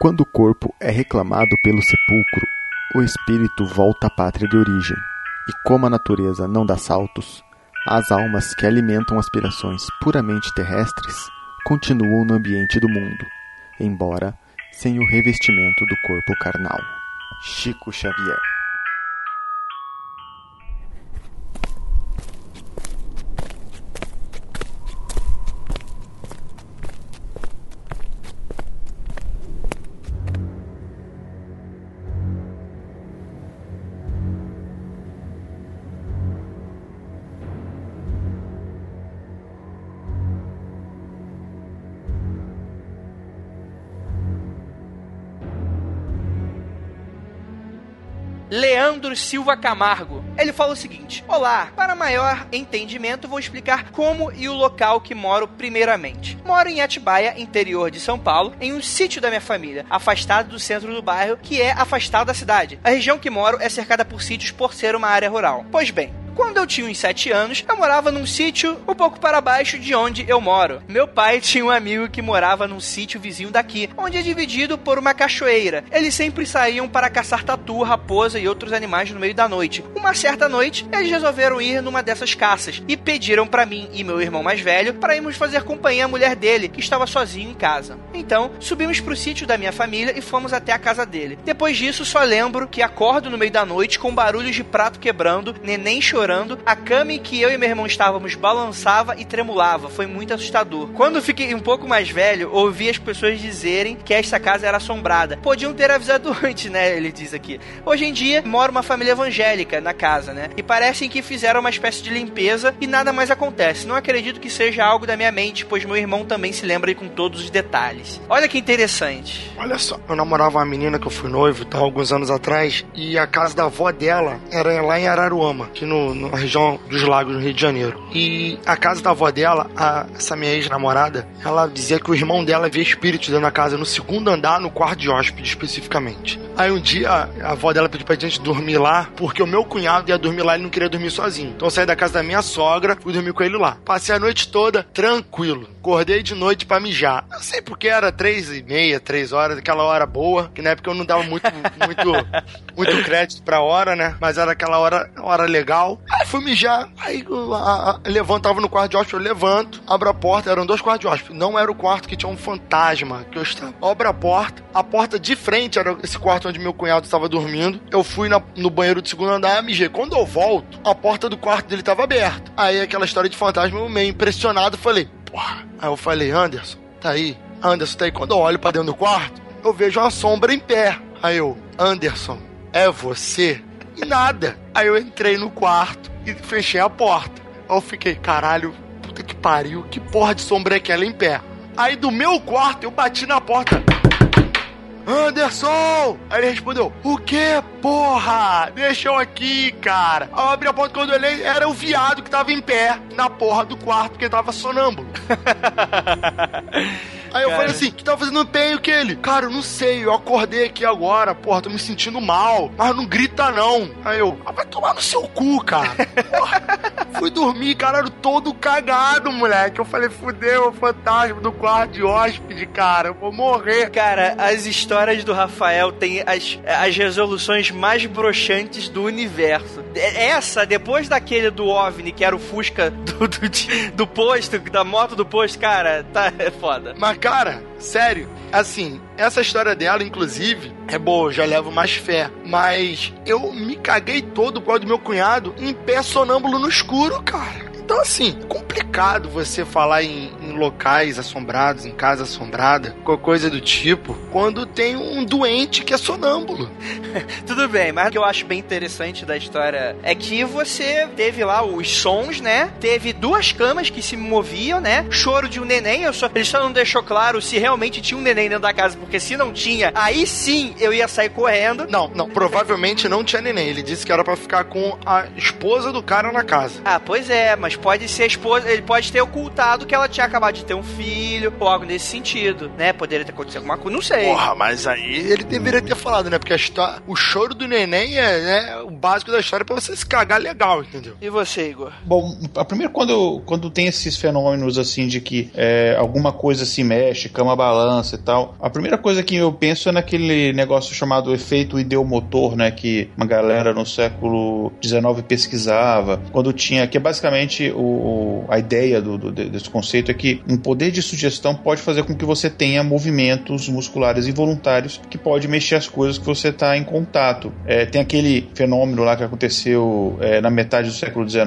Quando o corpo é reclamado pelo sepulcro, o espírito volta à pátria de origem. E como a natureza não dá saltos, as almas que alimentam aspirações puramente terrestres continuam no ambiente do mundo, embora sem o revestimento do corpo carnal. Chico Xavier Leandro Silva Camargo. Ele fala o seguinte: Olá, para maior entendimento, vou explicar como e o local que moro primeiramente. Moro em Atibaia, interior de São Paulo, em um sítio da minha família, afastado do centro do bairro, que é afastado da cidade. A região que moro é cercada por sítios por ser uma área rural. Pois bem, quando eu tinha uns 7 anos, eu morava num sítio um pouco para baixo de onde eu moro. Meu pai (laughs) tinha um amigo que morava num sítio vizinho daqui, onde é dividido por uma cachoeira. Eles sempre saíam para caçar tatu, raposa e outros animais no meio da noite. Uma certa noite, eles resolveram ir numa dessas caças e pediram para mim e meu irmão mais velho para irmos fazer companhia à mulher dele, que estava sozinho em casa. Então, subimos pro sítio da minha família e fomos até a casa dele. Depois disso, só lembro que acordo no meio da noite com barulhos de prato quebrando, neném chorando chorando, a cama em que eu e meu irmão estávamos balançava e tremulava. Foi muito assustador. Quando fiquei um pouco mais velho, ouvi as pessoas dizerem que esta casa era assombrada. Podiam ter avisado (laughs) antes, né? Ele diz aqui. Hoje em dia, mora uma família evangélica na casa, né? E parecem que fizeram uma espécie de limpeza e nada mais acontece. Não acredito que seja algo da minha mente, pois meu irmão também se lembra com todos os detalhes. Olha que interessante. Olha só, eu namorava uma menina que eu fui noivo, tá, alguns anos atrás, e a casa da avó dela era lá em Araruama, que no, na região dos lagos no Rio de Janeiro. E a casa da avó dela, a, essa minha ex-namorada, ela dizia que o irmão dela via espíritos dentro da casa no segundo andar, no quarto de hóspede especificamente. Aí um dia a avó dela pediu pra gente dormir lá, porque o meu cunhado ia dormir lá e ele não queria dormir sozinho. Então eu saí da casa da minha sogra, fui dormir com ele lá. Passei a noite toda tranquilo. Acordei de noite para mijar. Não sei porque era três e meia, três horas, aquela hora boa, que na época eu não dava muito, muito, (laughs) muito crédito pra hora, né? Mas era aquela hora, hora legal. Aí fui mijar. Aí a, a, levantava no quarto de hóspede, eu levanto, abro a porta, eram dois quartos de hóspede. Não era o quarto que tinha um fantasma que eu estava. Abro a porta, a porta de frente era esse quarto onde meu cunhado estava dormindo. Eu fui na, no banheiro do segundo andar, mijei. Quando eu volto, a porta do quarto dele estava aberta. Aí aquela história de fantasma, eu meio impressionado, falei, porra. Aí eu falei, Anderson, tá aí? Anderson, tá aí. Quando eu olho pra dentro do quarto, eu vejo uma sombra em pé. Aí eu, Anderson, é você? E nada. Aí eu entrei no quarto e fechei a porta. Aí eu fiquei, caralho, puta que pariu, que porra de sombra é aquela em pé? Aí do meu quarto eu bati na porta. Anderson! Aí ele respondeu: O que, porra? Deixa eu aqui, cara. Aí eu abri a porta quando eu olhei, era o viado que tava em pé na porra do quarto, porque tava sonâmbulo. (laughs) Aí eu cara. falei assim, que tava fazendo pé o que ele? Cara, eu não sei, eu acordei aqui agora, porra, tô me sentindo mal. Mas não grita não. Aí eu, ah, vai tomar no seu cu, cara. (laughs) Porra. Fui dormir, caralho, todo cagado, moleque. Eu falei, fudeu, o fantasma do quarto de hóspede, cara. Eu vou morrer. Cara, as histórias do Rafael têm as, as resoluções mais broxantes do universo. Essa, depois daquele do OVNI, que era o Fusca do, do, do posto, da moto do posto, cara, tá é foda. Mas, cara, sério, assim, essa história dela, inclusive, é boa, já levo mais fé. Mas eu me caguei todo por causa do meu cunhado em pé sonâmbulo no escuro, cara. Então, assim, complicado você falar em, locais assombrados, em casa assombrada, qualquer coisa do tipo, quando tem um doente que é sonâmbulo. (laughs) Tudo bem, mas o que eu acho bem interessante da história é que você teve lá os sons, né? Teve duas camas que se moviam, né? Choro de um neném. Eu só, ele só não deixou claro se realmente tinha um neném dentro da casa, porque se não tinha, aí sim eu ia sair correndo. Não, não, provavelmente não tinha neném. Ele disse que era para ficar com a esposa do cara na casa. Ah, pois é, mas pode ser a esposa, ele pode ter ocultado que ela tinha acabado de ter um filho, ou algo nesse sentido, né? Poderia ter acontecido alguma coisa, não sei. Porra, mas aí ele deveria ter falado, né? Porque a história, o choro do neném é né, o básico da história para você se cagar legal, entendeu? E você, Igor? Bom, a primeira quando quando tem esses fenômenos assim de que é, alguma coisa se mexe, cama balança e tal, a primeira coisa que eu penso é naquele negócio chamado efeito ideomotor, né? Que uma galera no século XIX pesquisava, quando tinha, que é basicamente o, a ideia do, do, desse conceito é que um poder de sugestão pode fazer com que você tenha movimentos musculares involuntários que pode mexer as coisas que você está em contato. É, tem aquele fenômeno lá que aconteceu é, na metade do século XIX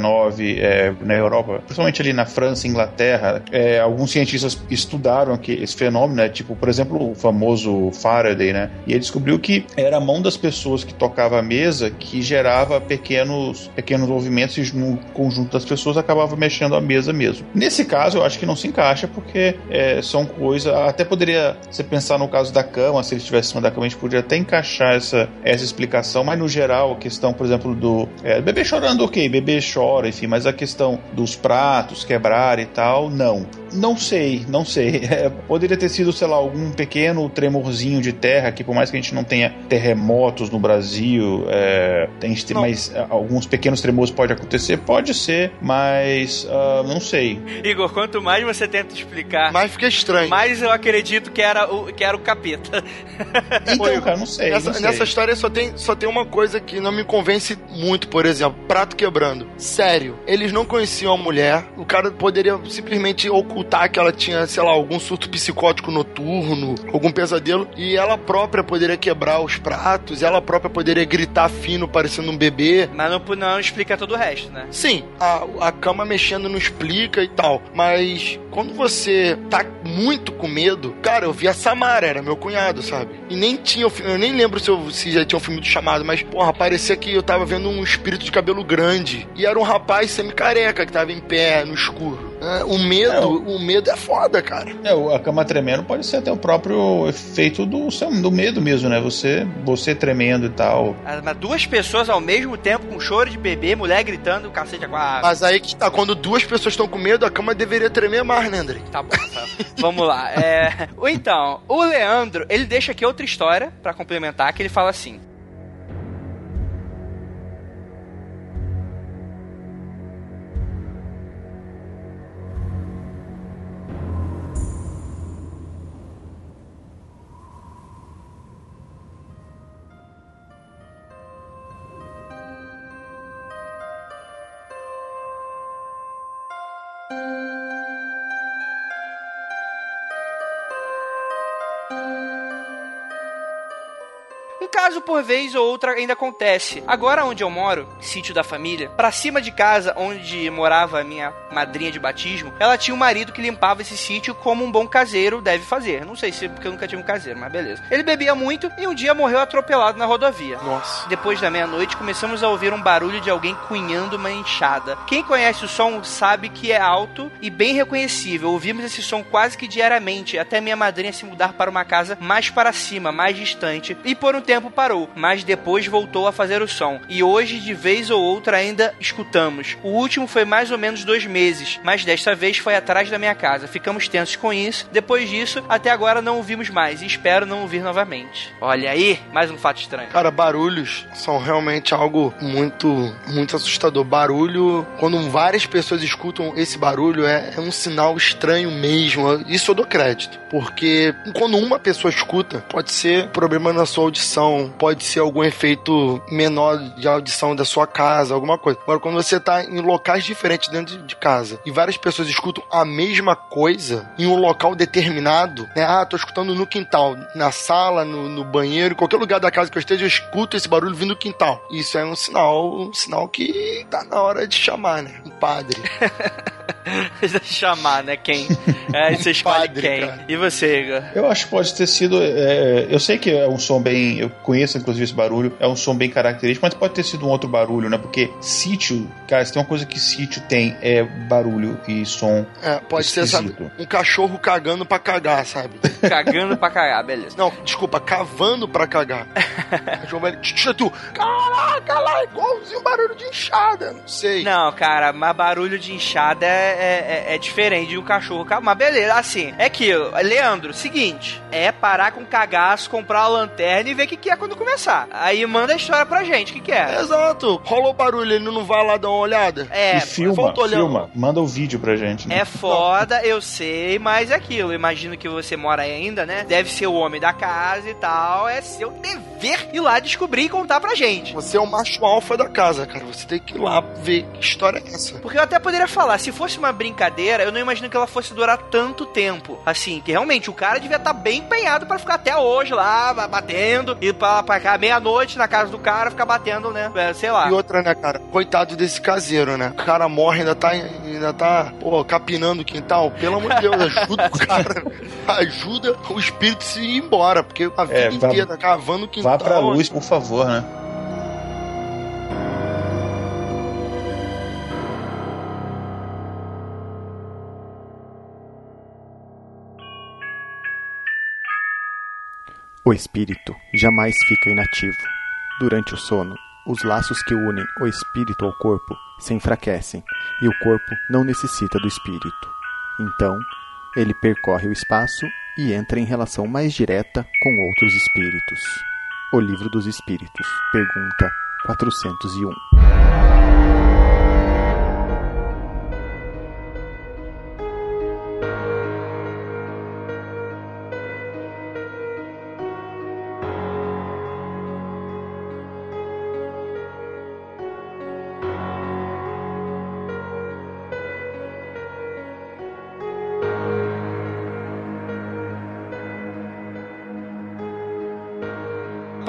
é, na Europa, principalmente ali na França Inglaterra. É, alguns cientistas estudaram que esse fenômeno, né, tipo, por exemplo, o famoso Faraday, né? E ele descobriu que era a mão das pessoas que tocava a mesa que gerava pequenos, pequenos movimentos e no conjunto das pessoas acabava mexendo a mesa mesmo. Nesse caso, eu acho que não se encaixa porque é, são coisas. Até poderia você pensar no caso da cama, se ele estivesse em cima da cama, a gente poderia até encaixar essa, essa explicação, mas no geral, a questão, por exemplo, do é, bebê chorando, ok, bebê chora, enfim, mas a questão dos pratos quebrar e tal, não. Não sei, não sei. (laughs) É, poderia ter sido, sei lá, algum pequeno tremorzinho de terra, que por mais que a gente não tenha terremotos no Brasil, é, tem, mas é, alguns pequenos tremores pode acontecer, pode ser, mas uh, não sei. Igor, quanto mais você tenta explicar, mais fica estranho. Mais eu acredito que era o, que era o capeta. (laughs) Então, cara, não sei. Nessa, não sei. nessa história só tem, só tem uma coisa que não me convence muito, por exemplo, prato quebrando. Sério, eles não conheciam a mulher, o cara poderia simplesmente ocultar que ela tinha, sei lá, algum surto psicótico noturno, algum pesadelo, e ela própria poderia quebrar os pratos, ela própria poderia gritar fino, parecendo um bebê. Mas não, não explica todo o resto, né? Sim, a, a cama mexendo não explica e tal, mas quando você tá muito com medo, cara, eu vi a Samara, era meu cunhado, sabe? E nem tinha, eu nem lembro se, eu, se já tinha um filme do chamado, mas, porra, parecia que eu tava vendo um espírito de cabelo grande. E era um rapaz semi-careca que tava em pé, no escuro. É, o medo, é, o... o medo é foda, cara. É, a cama tremendo pode ser até o próprio efeito do, do medo mesmo, né? Você, você tremendo e tal. Ah, mas duas pessoas ao mesmo tempo com choro de bebê, mulher gritando, cacete com a Mas aí que tá, quando duas pessoas estão com medo, a cama deveria tremer mais, né, André? Tá bom, tá. Vamos lá. É... Então, o Leandro, ele deixa aqui outra história para complementar, que ele fala assim: caso por vez ou outra ainda acontece. Agora onde eu moro, sítio da família, para cima de casa onde morava a minha madrinha de batismo, ela tinha um marido que limpava esse sítio como um bom caseiro deve fazer. Não sei se é porque eu nunca tive um caseiro, mas beleza. Ele bebia muito e um dia morreu atropelado na rodovia. Nossa. Depois da meia-noite começamos a ouvir um barulho de alguém cunhando uma enxada. Quem conhece o som sabe que é alto e bem reconhecível. Ouvimos esse som quase que diariamente até minha madrinha se mudar para uma casa mais para cima, mais distante. E por um tempo parou, mas depois voltou a fazer o som. E hoje, de vez ou outra, ainda escutamos. O último foi mais ou menos dois meses, mas desta vez foi atrás da minha casa. Ficamos tensos com isso. Depois disso, até agora não ouvimos mais e espero não ouvir novamente. Olha aí, mais um fato estranho. Cara, barulhos são realmente algo muito, muito assustador. Barulho, quando várias pessoas escutam esse barulho, é, é um sinal estranho mesmo. Isso eu dou crédito. Porque quando uma pessoa escuta, pode ser problema na sua audição, pode ser algum efeito menor de audição da sua casa, alguma coisa. Agora, quando você tá em locais diferentes dentro de casa e várias pessoas escutam a mesma coisa em um local determinado, né? Ah, tô escutando no quintal, na sala, no, no banheiro, qualquer lugar da casa que eu esteja, eu escuto esse barulho vindo do quintal. Isso é um sinal, um sinal que tá na hora de chamar, né? Um padre. (laughs) chamar, né? Quem? É, você escolhe Padre, quem. cara. E você, Igor? Eu acho que pode ter sido. é, eu sei que é um som bem. Eu conheço inclusive esse barulho. É um som bem característico, mas pode ter sido um outro barulho, né? Porque sítio, cara, se tem uma coisa que sítio tem é barulho e som. É, pode ser, sabe, um cachorro cagando pra cagar, sabe? (laughs) Cagando pra cagar, beleza. Não, desculpa, cavando pra cagar. (laughs) O cachorro vai. Tchê, tu, Caraca, lá, igualzinho barulho de enxada. Não sei. Não, cara, mas barulho de inchada é, é, é diferente de um cachorro. ca- Mas beleza, assim, é que, Leandro, seguinte, é parar com cagaço, comprar uma lanterna e ver o que, que é quando começar. Aí manda a história pra gente, o que, que é? Exato. Rolou barulho, ele não vai lá dar uma olhada? É, e filma, filma. Manda o vídeo pra gente. Né? É foda, eu sei, mas é aquilo. Imagino que você mora aí ainda, né? Deve ser o homem da casa e tal. É seu dever ir lá descobrir e contar pra gente. Você é o macho alfa da casa, cara. Você tem que ir lá ver que história é essa. Porque eu até poderia falar, se fosse uma brincadeira, eu não imagino que ela fosse durar tanto tempo. Assim, que realmente o cara devia estar bem empenhado pra ficar até hoje lá, ba- batendo, ir pra lá pra cá meia-noite na casa do cara, ficar batendo, né? É, Sei lá. E outra, né, cara? Coitado desse caseiro, né? O cara morre, ainda tá, ainda tá, pô, capinando o quintal. Pelo amor de Deus, ajuda o cara. (laughs) Ajuda o espírito se ir embora, porque a vida É, inteira cavando o quintal. Vá pra luz, por favor, né? O espírito jamais fica inativo. Durante o sono, os laços que unem o espírito ao corpo se enfraquecem e o corpo não necessita do espírito. Então, ele percorre o espaço e entra em relação mais direta com outros espíritos. O Livro dos Espíritos, pergunta 401.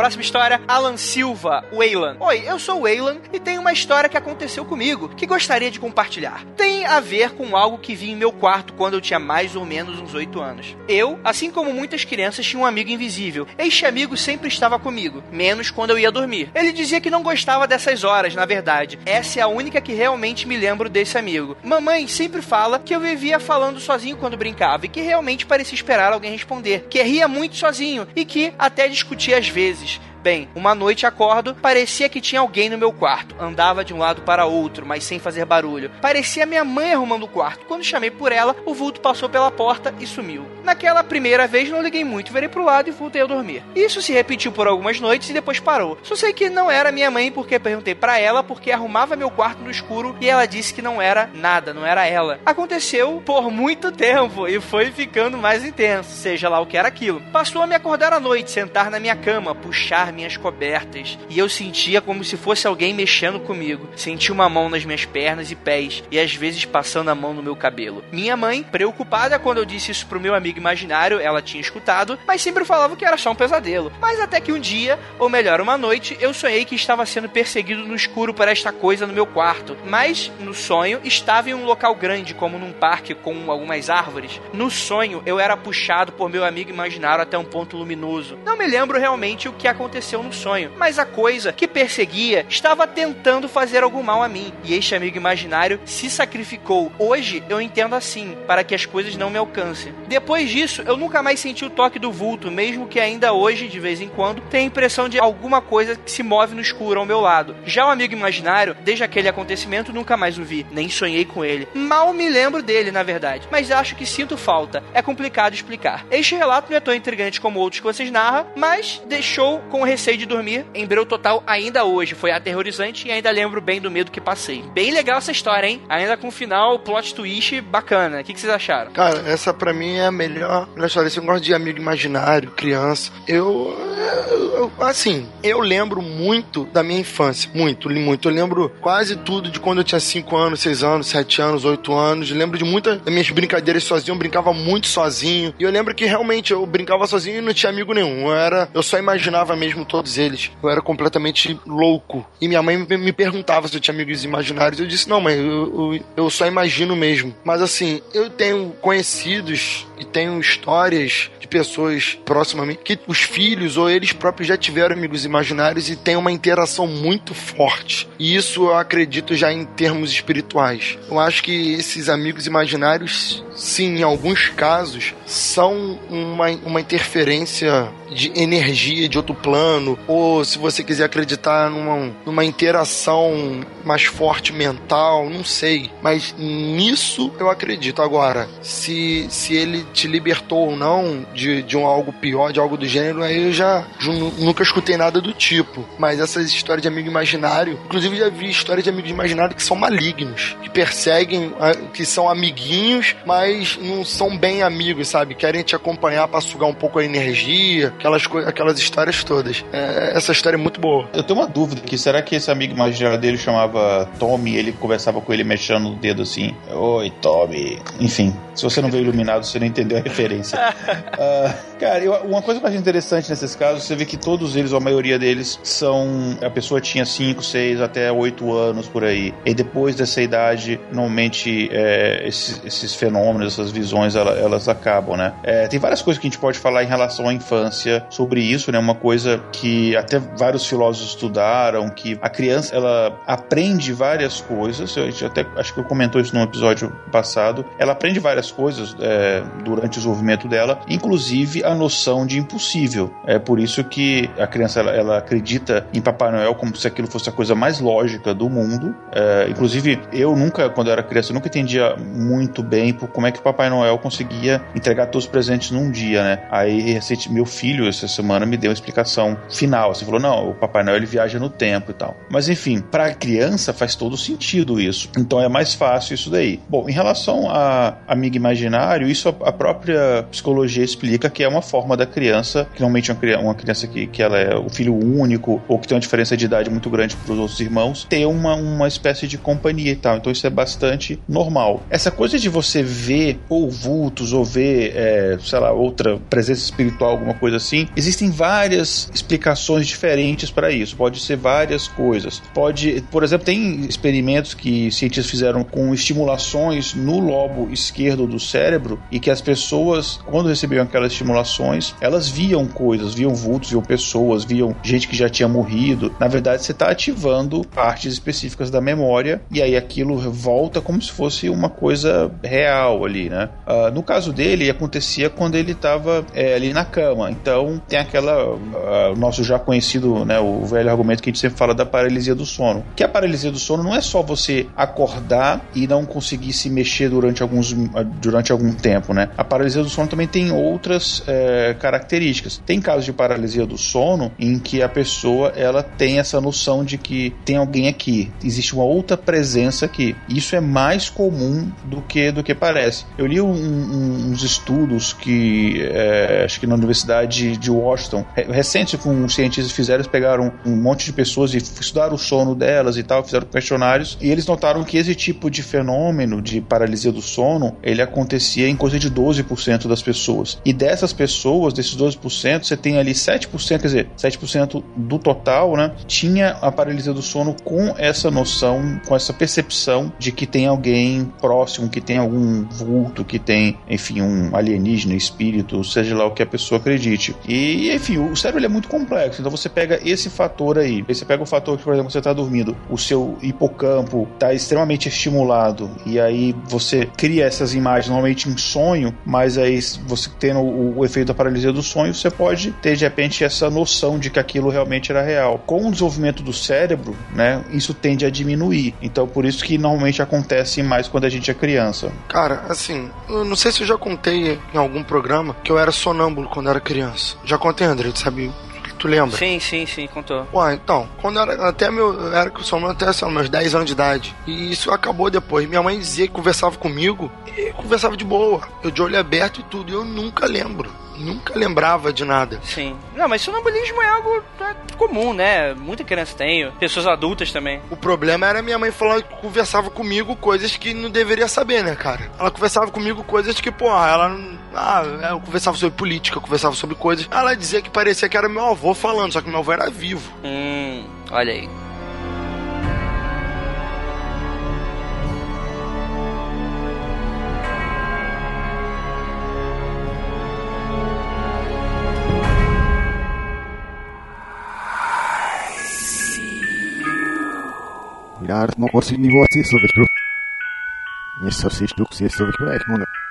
Próxima história, Alan Silva, Waylan. Oi, eu sou o e tenho uma história que aconteceu comigo que gostaria de compartilhar. Tem a ver com algo que vi em meu quarto quando eu tinha mais ou menos uns 8 anos. Eu, assim como muitas crianças, tinha um amigo invisível. Este amigo sempre estava comigo, menos quando eu ia dormir. Ele dizia que não gostava dessas horas, na verdade. Essa é a única que realmente me lembro desse amigo. Mamãe sempre fala que eu vivia falando sozinho quando brincava e que realmente parecia esperar alguém responder, que ria muito sozinho e que até discutia às vezes. Bem, uma noite acordo, parecia que tinha alguém no meu quarto. Andava de um lado para outro, mas sem fazer barulho. Parecia minha mãe arrumando o quarto. Quando chamei por ela, o vulto passou pela porta e sumiu. Naquela primeira vez não liguei muito, virei pro lado e voltei a dormir. Isso se repetiu por algumas noites e depois parou. Só sei que não era minha mãe porque perguntei para ela porque arrumava meu quarto no escuro e ela disse que não era nada, não era ela. Aconteceu por muito tempo e foi ficando mais intenso, seja lá o que era aquilo. Passou a me acordar à noite, sentar na minha cama, puxar minhas cobertas e eu sentia como se fosse alguém mexendo comigo. Senti uma mão nas minhas pernas e pés e às vezes passando a mão no meu cabelo. Minha mãe, preocupada quando eu disse isso pro meu amigo imaginário, ela tinha escutado, mas sempre falava que era só um pesadelo. Mas até que um dia, ou melhor, uma noite, eu sonhei que estava sendo perseguido no escuro por esta coisa no meu quarto. Mas no sonho estava em um local grande, como num parque com algumas árvores. No sonho eu era puxado por meu amigo imaginário até um ponto luminoso. Não me lembro realmente o que aconteceu aconteceu no sonho, mas a coisa que perseguia estava tentando fazer algum mal a mim, e este amigo imaginário se sacrificou. Hoje eu entendo assim, para que as coisas não me alcancem. Depois disso, eu nunca mais senti o toque do vulto, mesmo que ainda hoje, de vez em quando, tenha a impressão de alguma coisa que se move no escuro ao meu lado. Já o amigo imaginário, desde aquele acontecimento, nunca mais o vi, nem sonhei com ele. Mal me lembro dele, na verdade, mas acho que sinto falta. É complicado explicar. Este relato não é tão intrigante como outros que vocês narram, mas deixou com receio de dormir em breu total ainda hoje. Foi aterrorizante e ainda lembro bem do medo que passei. Bem legal essa história, hein? Ainda com um final plot twist bacana. O que, que vocês acharam? Cara, essa pra mim é a melhor, melhor história. Se eu gosto de amigo imaginário, criança, eu, eu, Assim, eu lembro muito da minha infância. Muito, muito. Eu lembro quase tudo de quando eu tinha 5 anos, 6 anos, 7 anos, 8 anos. Eu lembro de muitas das minhas brincadeiras sozinho. Eu brincava muito sozinho. E eu lembro que realmente eu brincava sozinho e não tinha amigo nenhum. Eu, era, eu só imaginava mesmo todos eles. Eu era completamente louco. E minha mãe me perguntava se eu tinha amigos imaginários. Eu disse, não, mãe, eu, eu, eu só imagino mesmo. Mas assim, eu tenho conhecidos e tenho histórias de pessoas mim que os filhos ou eles próprios já tiveram amigos imaginários e tem uma interação muito forte. E isso eu acredito já em termos espirituais. Eu acho que esses amigos imaginários, sim, em alguns casos, são uma, uma interferência de energia de outro plano, ou se você quiser acreditar numa, numa interação mais forte mental, não sei. Mas nisso eu acredito. Agora, se, se ele te libertou ou não de, de um algo pior, de algo do gênero, aí eu já, nunca escutei nada do tipo. Mas essas histórias de amigo imaginário, inclusive já vi histórias de amigos imaginários que são malignos, que perseguem, que são amiguinhos, mas não são bem amigos, sabe? Querem te acompanhar para sugar um pouco a energia, aquelas, aquelas histórias todas. É, essa história é muito boa. Eu tenho uma dúvida que será que esse amigo imaginário dele chamava Tommy ele conversava com ele mexendo no dedo assim, oi Tommy. Enfim, se você não veio iluminado, você não entendeu a referência. uh, (laughs) cara, eu, uma coisa mais interessante nesses casos, você vê que todos eles, ou a maioria deles, são. A pessoa tinha 5, 6 até 8 anos por aí. E depois dessa idade, normalmente é, esses, esses, fenômenos, essas visões, elas, elas acabam, né? É, tem várias coisas que a gente pode falar em relação à infância sobre isso, né? Uma coisa que até vários filósofos estudaram, que a criança ela aprende várias coisas. Eu até acho que eu comentou isso no episódio passado. Ela aprende várias coisas é, durante o desenvolvimento dela, inclusive a noção de impossível. É por isso que a criança ela, ela acredita em Papai Noel como se aquilo fosse a coisa mais lógica do mundo. É, inclusive, eu nunca, quando eu era criança, nunca entendia muito bem por como é que Papai Noel conseguia entregar todos os presentes num dia, né? Aí, recente, meu filho, essa semana, me deu uma explicação final. Você falou, não, o Papai Noel ele viaja no tempo e tal. Mas, enfim, para a criança faz todo sentido isso. Então é mais fácil isso daí. Bom, em relação a amigo imaginário, isso a própria psicologia explica que é uma forma da criança, que normalmente é uma criança que, que ela é o filho único ou que tem uma diferença de idade muito grande para os outros irmãos, ter uma, uma espécie de companhia e tal. Então isso é bastante normal. Essa coisa de você ver ou vultos ou ver, é, sei lá, outra presença espiritual, alguma coisa assim, existem várias explicações diferentes para isso. Pode ser várias coisas. Pode, por exemplo, tem experimentos que cientistas fizeram com estimulações no lobo esquerdo do cérebro e que as pessoas, quando recebiam aquelas estimulações, elas viam coisas, viam vultos, viam pessoas, viam gente que já tinha morrido. Na verdade, você está ativando partes específicas da memória e aí aquilo volta como se fosse uma coisa real ali, né? Uh, no caso dele, acontecia quando ele estava é, ali na cama. Então, tem aquela, uh, nosso já conhecido, né, o velho argumento que a gente sempre fala da paralisia do sono. Que a paralisia do sono não é só você acordar e não conseguir se mexer durante, alguns, durante algum tempo, né? A paralisia do sono também tem outras é, características. Tem casos de paralisia do sono em que a pessoa ela tem essa noção de que tem alguém aqui, existe uma outra presença aqui. Isso é mais comum do que do que parece. Eu li um, um, uns estudos que é, acho que na Universidade de Washington, recente com os cientistas fizeram, eles pegaram um monte de pessoas e estudaram o sono delas e tal, fizeram questionários e eles notaram que esse tipo de fenômeno de paralisia do sono ele acontecia em coisa de 12% das pessoas. E dessas pessoas, desses 12%, você tem ali 7%, quer dizer, 7% do total, né, tinha a paralisia do sono com essa noção, com essa percepção de que tem alguém próximo, que tem algum vulto, que tem, enfim, um alienígena, espírito, seja lá o que a pessoa acredite. E, enfim, o cérebro é muito complexo, então você pega esse fator aí, aí você pega o fator que, por exemplo, você está dormindo, o seu hipocampo está extremamente estimulado, e aí você cria essas imagens normalmente em sonho, mas aí você tendo o, o efeito da paralisia do sonho, você pode ter de repente essa noção de que aquilo realmente era real. Com o desenvolvimento do cérebro, né, isso tende a diminuir. Então por isso que normalmente acontece mais quando a gente é criança. Cara, assim, eu não sei se eu já contei em algum programa que eu era sonâmbulo quando era criança. Já contei, André, tu sabe? Tu lembra? Sim, sim, sim, contou. Ué, então, quando eu era até meu, eu era sonâmbulo até assim, meus 10 anos de idade. E isso acabou depois. Minha mãe dizia que conversava comigo e conversava de boa. Eu de olho aberto e tudo. E eu nunca lembro nunca lembrava de nada. Sim. Não, mas sonambulismo é algo é, comum, né? Muita criança tem, pessoas adultas também. O problema era minha mãe falando que conversava comigo coisas que não deveria saber, né, cara? Ela conversava comigo coisas que, pô, ela. Ah, eu conversava sobre política, eu conversava sobre coisas. Ela dizia que parecia que era meu avô falando, só que meu avô era vivo. Hum, olha aí. Jaarlijks nog wat zien die wordt is of ik proef. Niet zo zie ik ook, zie ik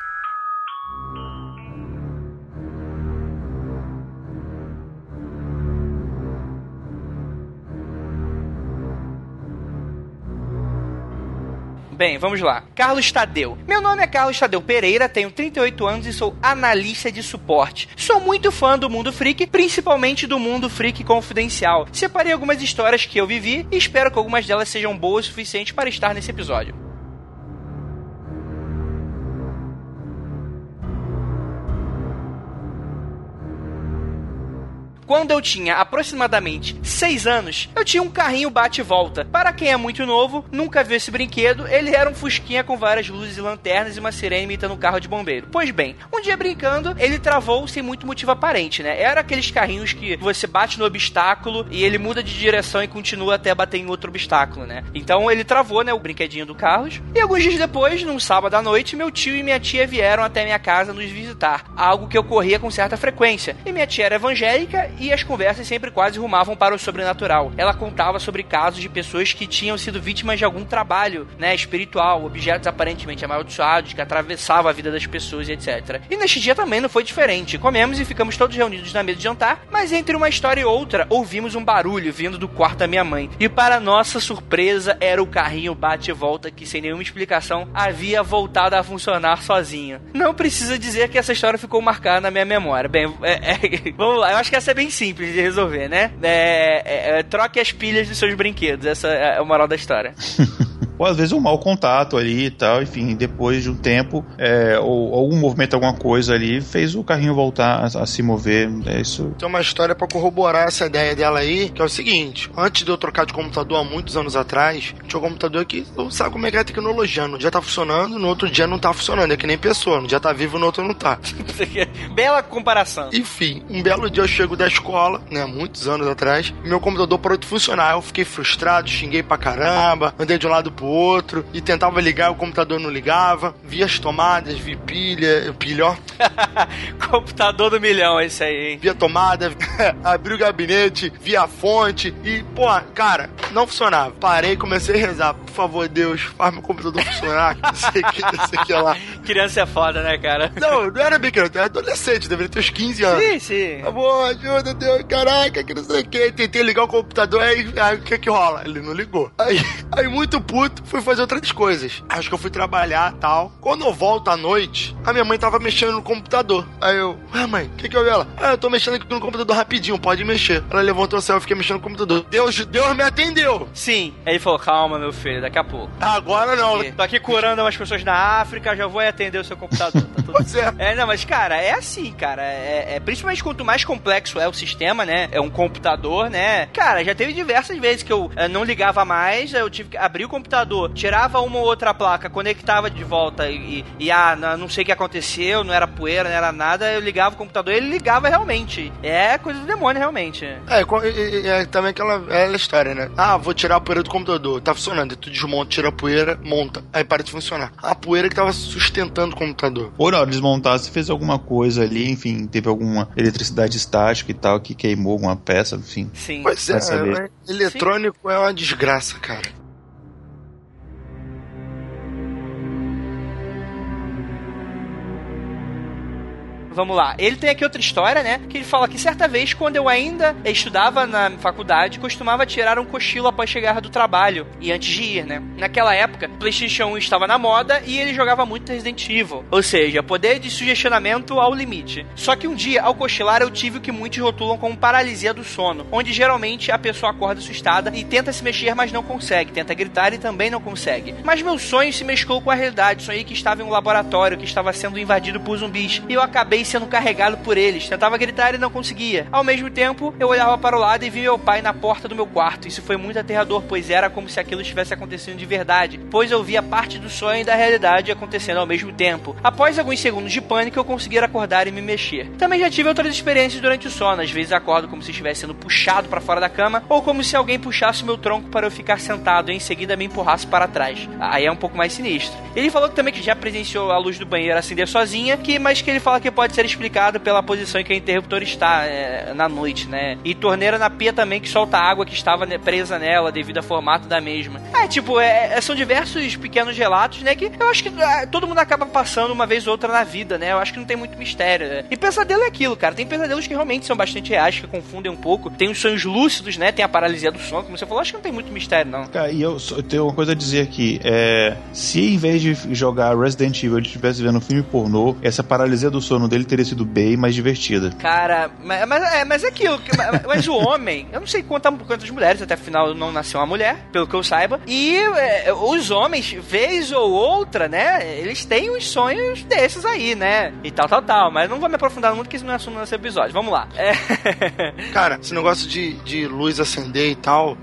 Bem, vamos lá. Carlos Tadeu. Meu nome é Carlos Tadeu Pereira, tenho 38 anos e sou analista de suporte. Sou muito fã do mundo freak, principalmente do mundo freak confidencial. Separei algumas histórias que eu vivi e espero que algumas delas sejam boas o suficiente para estar nesse episódio. Quando eu tinha aproximadamente 6 anos, eu tinha um carrinho bate-volta. Para quem é muito novo, nunca viu esse brinquedo, ele era um fusquinha com várias luzes e lanternas e uma sirene imitando um carro de bombeiro. Pois bem, um dia brincando, ele travou sem muito motivo aparente, né? Era aqueles carrinhos que você bate no obstáculo e ele muda de direção e continua até bater em outro obstáculo, né? Então ele travou, né, o brinquedinho do Carlos. E alguns dias depois, num sábado à noite, meu tio e minha tia vieram até minha casa nos visitar, algo que ocorria com certa frequência. E minha tia era evangélica e as conversas sempre quase rumavam para o sobrenatural. Ela contava sobre casos de pessoas que tinham sido vítimas de algum trabalho, né, espiritual, objetos aparentemente amaldiçoados que atravessavam a vida das pessoas etc. E neste dia também não foi diferente. Comemos e ficamos todos reunidos na mesa de jantar, mas entre uma história e outra, ouvimos um barulho vindo do quarto da minha mãe. E para nossa surpresa, era o carrinho bate volta que sem nenhuma explicação havia voltado a funcionar sozinho. Não precisa dizer que essa história ficou marcada na minha memória. Bem, é, é, (laughs) vamos lá, eu acho que essa é bem simples de resolver, né? É, é, troque as pilhas dos seus brinquedos. Essa é a moral da história. (laughs) ou às vezes um mau contato ali e tal, enfim, depois de um tempo, é, ou algum movimento, alguma coisa ali, fez o carrinho voltar a, a se mover. É isso. Tem uma história para corroborar essa ideia dela aí, que é o seguinte: antes de eu trocar de computador há muitos anos atrás, tinha um computador que não sabe como é que é a tecnologia. No dia tá funcionando, no outro dia não tá funcionando. É que nem pessoa, no dia tá vivo, no outro não tá. (laughs) Bela comparação. Enfim, um belo dia eu chego da escola, né, muitos anos atrás, meu computador parou de funcionar. Eu fiquei frustrado, xinguei pra caramba, andei de um lado pro outro e tentava ligar, o computador não ligava. Vi as tomadas, vi pilha, pilhó. (laughs) computador do milhão, esse aí, hein? Vi a tomada, (laughs) abri o gabinete, vi a fonte e, pô, cara, não funcionava. Parei e comecei a rezar. Por favor, Deus, faz meu computador funcionar. Não sei o que, não sei o que lá. (laughs) Criança é foda, né, cara? Não, não era bem criança, era adolescente, deveria ter uns 15 anos. Sim, sim. Amor, ajuda, Deus, caraca, que não sei o que. Tentei ligar o computador, aí, aí o que que rola? Ele não ligou. Aí, aí muito puto, fui fazer outras coisas. Acho que eu fui trabalhar tal. Quando eu volto à noite, a minha mãe tava mexendo no computador. Aí eu, ué, mãe, o que que eu ela? Ah, eu tô mexendo aqui no computador rapidinho, pode mexer. Ela levantou o céu, eu fiquei mexendo no computador. Deus, Deus me atendeu. Sim. Aí ele falou, calma, meu filho, daqui a pouco. Agora não. Tô aqui curando umas pessoas na África, já vou atender o seu computador. Tá tudo... (laughs) Pois é. É, não, mas cara, é assim, cara. É, é- principalmente quanto mais complexo é o sistema, né? É um computador, né? Cara, já teve diversas vezes que eu eh, não ligava mais, eu tive que abrir o computador, tirava uma ou outra placa, conectava de volta e, e ah, não, não sei o que aconteceu, não era poeira, não era nada, eu ligava o computador e ele ligava realmente. É coisa do demônio, realmente. É, e- e- é também aquela, é história, né? Ah, vou tirar a poeira do computador. Tá funcionando. Aí tu desmonta, tira a poeira, monta. Aí para de funcionar. A poeira que tava sustentando o computador. Ou na hora de desmontar, você fez alguma coisa ali, enfim, teve alguma eletricidade estática e tal, que queimou alguma peça, enfim. Sim. Pois é, saber. é, eletrônico é uma desgraça, cara. Vamos lá. Ele tem aqui outra história, né? Que ele fala que certa vez, quando eu ainda estudava na faculdade, costumava tirar um cochilo após chegar do trabalho e antes de ir, né? Naquela época, PlayStation 1 estava na moda e ele jogava muito Resident Evil. Ou seja, poder de sugestionamento ao limite. Só que um dia, ao cochilar, eu tive o que muitos rotulam como paralisia do sono, onde geralmente a pessoa acorda assustada e tenta se mexer, mas não consegue. Tenta gritar e também não consegue. Mas meu sonho se mesclou com a realidade. Sonhei que estava em um laboratório que estava sendo invadido por zumbis e eu acabei sendo carregado por eles. Tentava gritar e não conseguia. Ao mesmo tempo, eu olhava para o lado e vi meu pai na porta do meu quarto. Isso foi muito aterrador, pois era como se aquilo estivesse acontecendo de verdade, pois eu via parte do sonho e da realidade acontecendo ao mesmo tempo. Após alguns segundos de pânico, eu conseguia acordar e me mexer. Também já tive outras experiências durante o sono. Às vezes acordo como se estivesse sendo puxado para fora da cama, ou como se alguém puxasse meu tronco para eu ficar sentado e em seguida me empurrasse para trás. Aí é um pouco mais sinistro. Ele falou também que já presenciou a luz do banheiro acender sozinha, que mas que ele fala que pode ser explicado pela posição em que o interruptor está é, na noite, né? E torneira na pia também que solta água que estava né, presa nela devido ao formato da mesma. É, tipo, é, é- são diversos pequenos relatos, né? Que eu acho que ah, todo mundo acaba passando uma vez ou outra na vida, né? Eu acho que não tem muito mistério. né? E pesadelo é aquilo, cara. Tem pesadelos que realmente são bastante reais, que confundem um pouco. Tem os sonhos lúcidos, né? Tem a paralisia do sono, como você falou. Acho que não tem muito mistério, não. Cara, e eu, eu tenho uma coisa a dizer aqui. É, se em vez de jogar Resident Evil ele estivesse vendo um filme pornô, essa paralisia do sono dele teria sido bem mais divertida. Cara, mas, mas, é, mas é aquilo. que- mas, mas o homem, eu não sei quanta, quantas mulheres, até afinal não nasceu uma mulher, pelo que eu saiba. E é, os homens, vez ou outra, né? Eles têm uns sonhos desses aí, né? E tal, tal, tal. Mas não vou me aprofundar muito, porque isso não é assunto nesse episódio. Vamos lá. É. (laughs) Cara, esse negócio de, de luz acender e tal.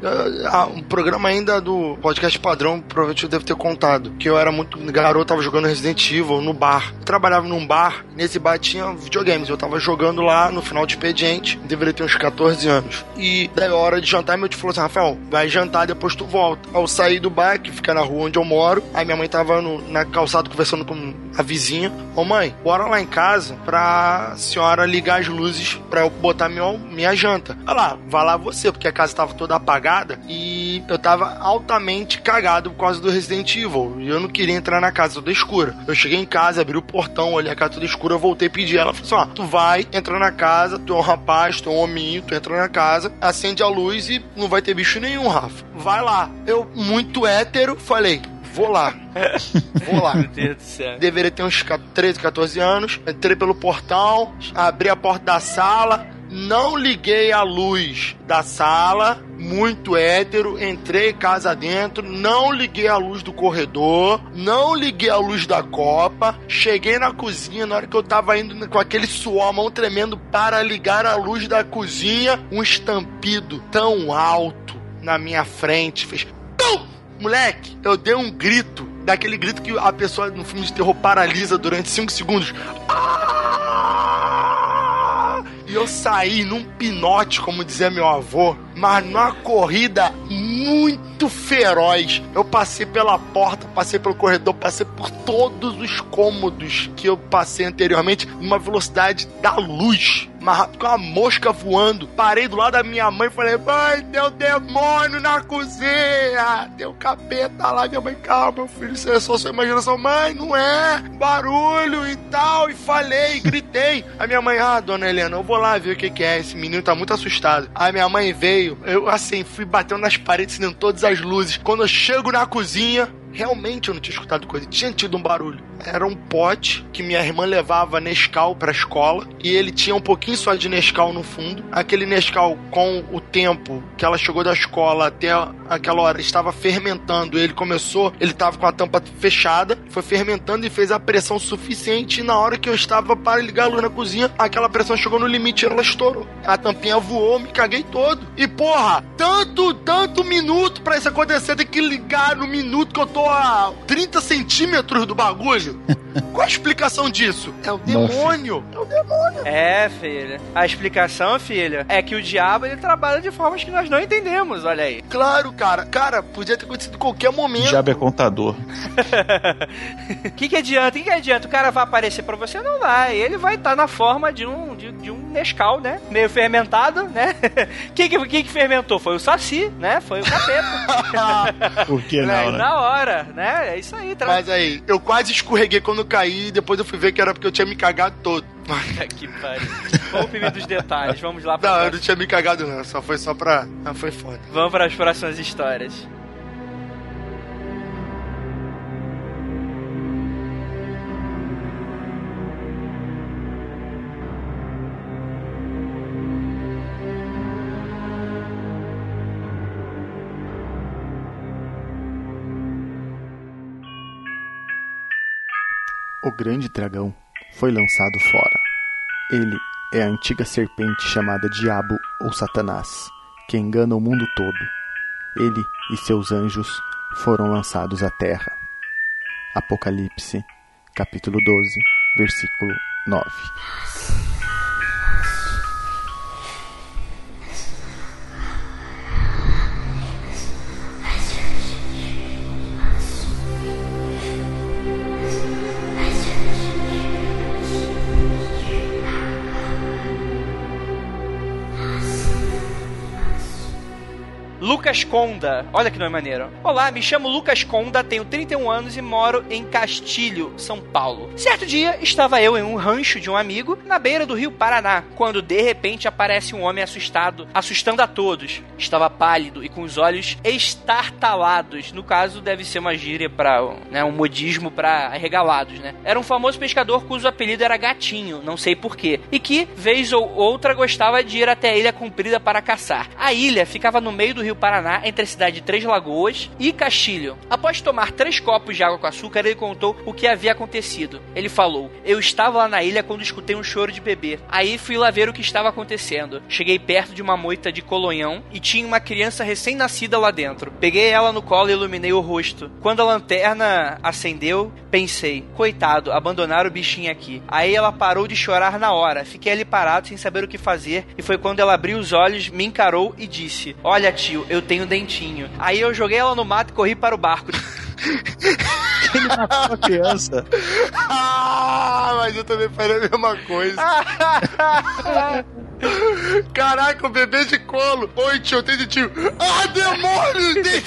ah, um programa ainda do podcast padrão, provavelmente eu devo ter contado. Que eu era muito garoto, tava jogando Resident Evil no bar. Eu trabalhava num bar, nesse bar tinha videogames. Eu tava jogando lá no final de expediente, deveria ter uns 14 anos. E daí a hora de jantar, meu tio falou assim: Rafael, vai jantar, depois tu volta. Eu saí do bar, que fica na rua onde eu moro. Aí minha mãe tava no- na calçada conversando com a vizinha. Ô mãe, bora lá em casa pra senhora ligar as luzes pra eu botar meu, minha janta. Olha lá, vai lá você, porque a casa tava toda apagada e eu tava altamente cagado por causa do Resident Evil. E eu não queria entrar na casa toda escura. Eu cheguei em casa, abri o portão, olhei a casa toda escura, voltei e pedi. Ela falou assim: ó, tu vai, entra na casa, tu é um rapaz, tu é um hominho, tu entra na casa, acende a luz e não vai ter bicho nenhum, Rafa. Vai lá. Eu, muito hétero, falei. Vou lá. (laughs) Vou lá. Meu Deus do céu. Deveria ter uns 13, 14 anos. Entrei pelo portão, abri a porta da sala, não liguei a luz da sala, muito hétero. Entrei casa dentro, não liguei a luz do corredor, não liguei a luz da copa. Cheguei na cozinha, na hora que eu tava indo com aquele suor, mão tremendo para ligar a luz da cozinha, um estampido tão alto na minha frente fez. Pum! Moleque, eu dei um grito, daquele grito que a pessoa no filme de terror paralisa durante 5 segundos. Ah! E eu saí num pinote, como dizia meu avô, mas numa corrida muito feroz. Eu passei pela porta, passei pelo corredor, passei por todos os cômodos que eu passei anteriormente, numa velocidade da luz. Mas com a mosca voando. Parei do lado da minha mãe e falei: Mãe, um demônio na cozinha! Um capeta lá. Minha mãe, calma, meu filho, isso é só sua imaginação. Mãe, não é! Barulho e tal. E falei, gritei. A minha mãe, ah, dona Helena, eu vou lá ver o que, que é. Esse menino tá muito assustado. Aí minha mãe veio, eu assim, fui batendo nas paredes, acendendo todas as luzes. Quando eu chego na cozinha, realmente eu não tinha escutado coisa. Tinha tido um barulho. Era um pote que minha irmã levava Nescau pra escola e ele tinha um pouquinho só de Nescau no fundo. Aquele Nescau, com o tempo que ela chegou da escola até aquela hora, estava fermentando. Ele começou, ele estava com a tampa fechada, foi fermentando e fez a pressão suficiente. E na hora que eu estava para ligar a luz na cozinha, aquela pressão chegou no limite e ela estourou. A tampinha voou, me caguei todo. E porra, tanto, tanto minuto para isso acontecer, tem que ligar no minuto que eu tô a 30 centímetros do bagulho. (laughs) Qual a explicação disso? É o demônio. É o demônio. É, filha. A explicação, filha, é que o diabo ele trabalha de formas que nós não entendemos, olha aí. Claro, cara. Cara, podia ter acontecido em qualquer O momento. diabo é contador. O (laughs) (laughs) que, que adianta? O que, que adianta? O cara vai aparecer pra você? Não vai. Ele vai estar na forma de um, de, de um Nescau, né? Meio fermentado, né? O que, que, que, que fermentou? Foi o Saci, né? Foi o capeta. Por que não, né? Na hora, né? É isso aí. Tra... Mas aí, eu quase escorreguei quando eu caí e depois eu fui ver que era porque eu tinha me cagado todo. Puta que pariu. Vamos pro dos detalhes. Vamos lá pra Não, eu próxima. não tinha me cagado não, só foi só pra... Ah, foi foda. Vamos para as próximas histórias. Grande dragão foi lançado fora. Ele é a antiga serpente chamada Diabo ou Satanás, que engana o mundo todo. Ele e seus anjos foram lançados à terra. Apocalipse, capítulo 12, versículo 9. Lucas Conda. Olha que nome maneiro. Olá, me chamo Lucas Conda, tenho 31 anos e moro em Castilho, São Paulo. Certo dia, estava eu em um rancho de um amigo na beira do rio Paraná, quando de repente aparece um homem assustado, assustando a todos. Estava pálido e com os olhos estartalados. No caso, deve ser uma gíria para, né, um modismo para arregalados, né? Era um famoso pescador cujo apelido era Gatinho, não sei porquê, e que, vez ou outra, gostava de ir até a Ilha Comprida para caçar. A ilha ficava no meio do rio Paraná, entre a cidade de Três Lagoas e Castilho. Após tomar três copos de água com açúcar, ele contou o que havia acontecido. Ele falou: Eu estava lá na ilha quando escutei um choro de bebê. Aí fui lá ver o que estava acontecendo. Cheguei perto de uma moita de colonhão e tinha uma criança recém-nascida lá dentro. Peguei ela no colo e iluminei o rosto. Quando a lanterna acendeu, pensei: Coitado, abandonaram o bichinho aqui. Aí ela parou de chorar na hora. Fiquei ali parado sem saber o que fazer. E foi quando ela abriu os olhos, me encarou e disse: Olha, tio, eu tenho dentinho. Aí eu joguei ela no mato e corri para o barco. (laughs) Ele matou a criança. Ah, mas eu também faria a mesma coisa. (laughs) Caraca, o bebê de colo. Oi, tio, tem de tio. Ah, demônio! Tem-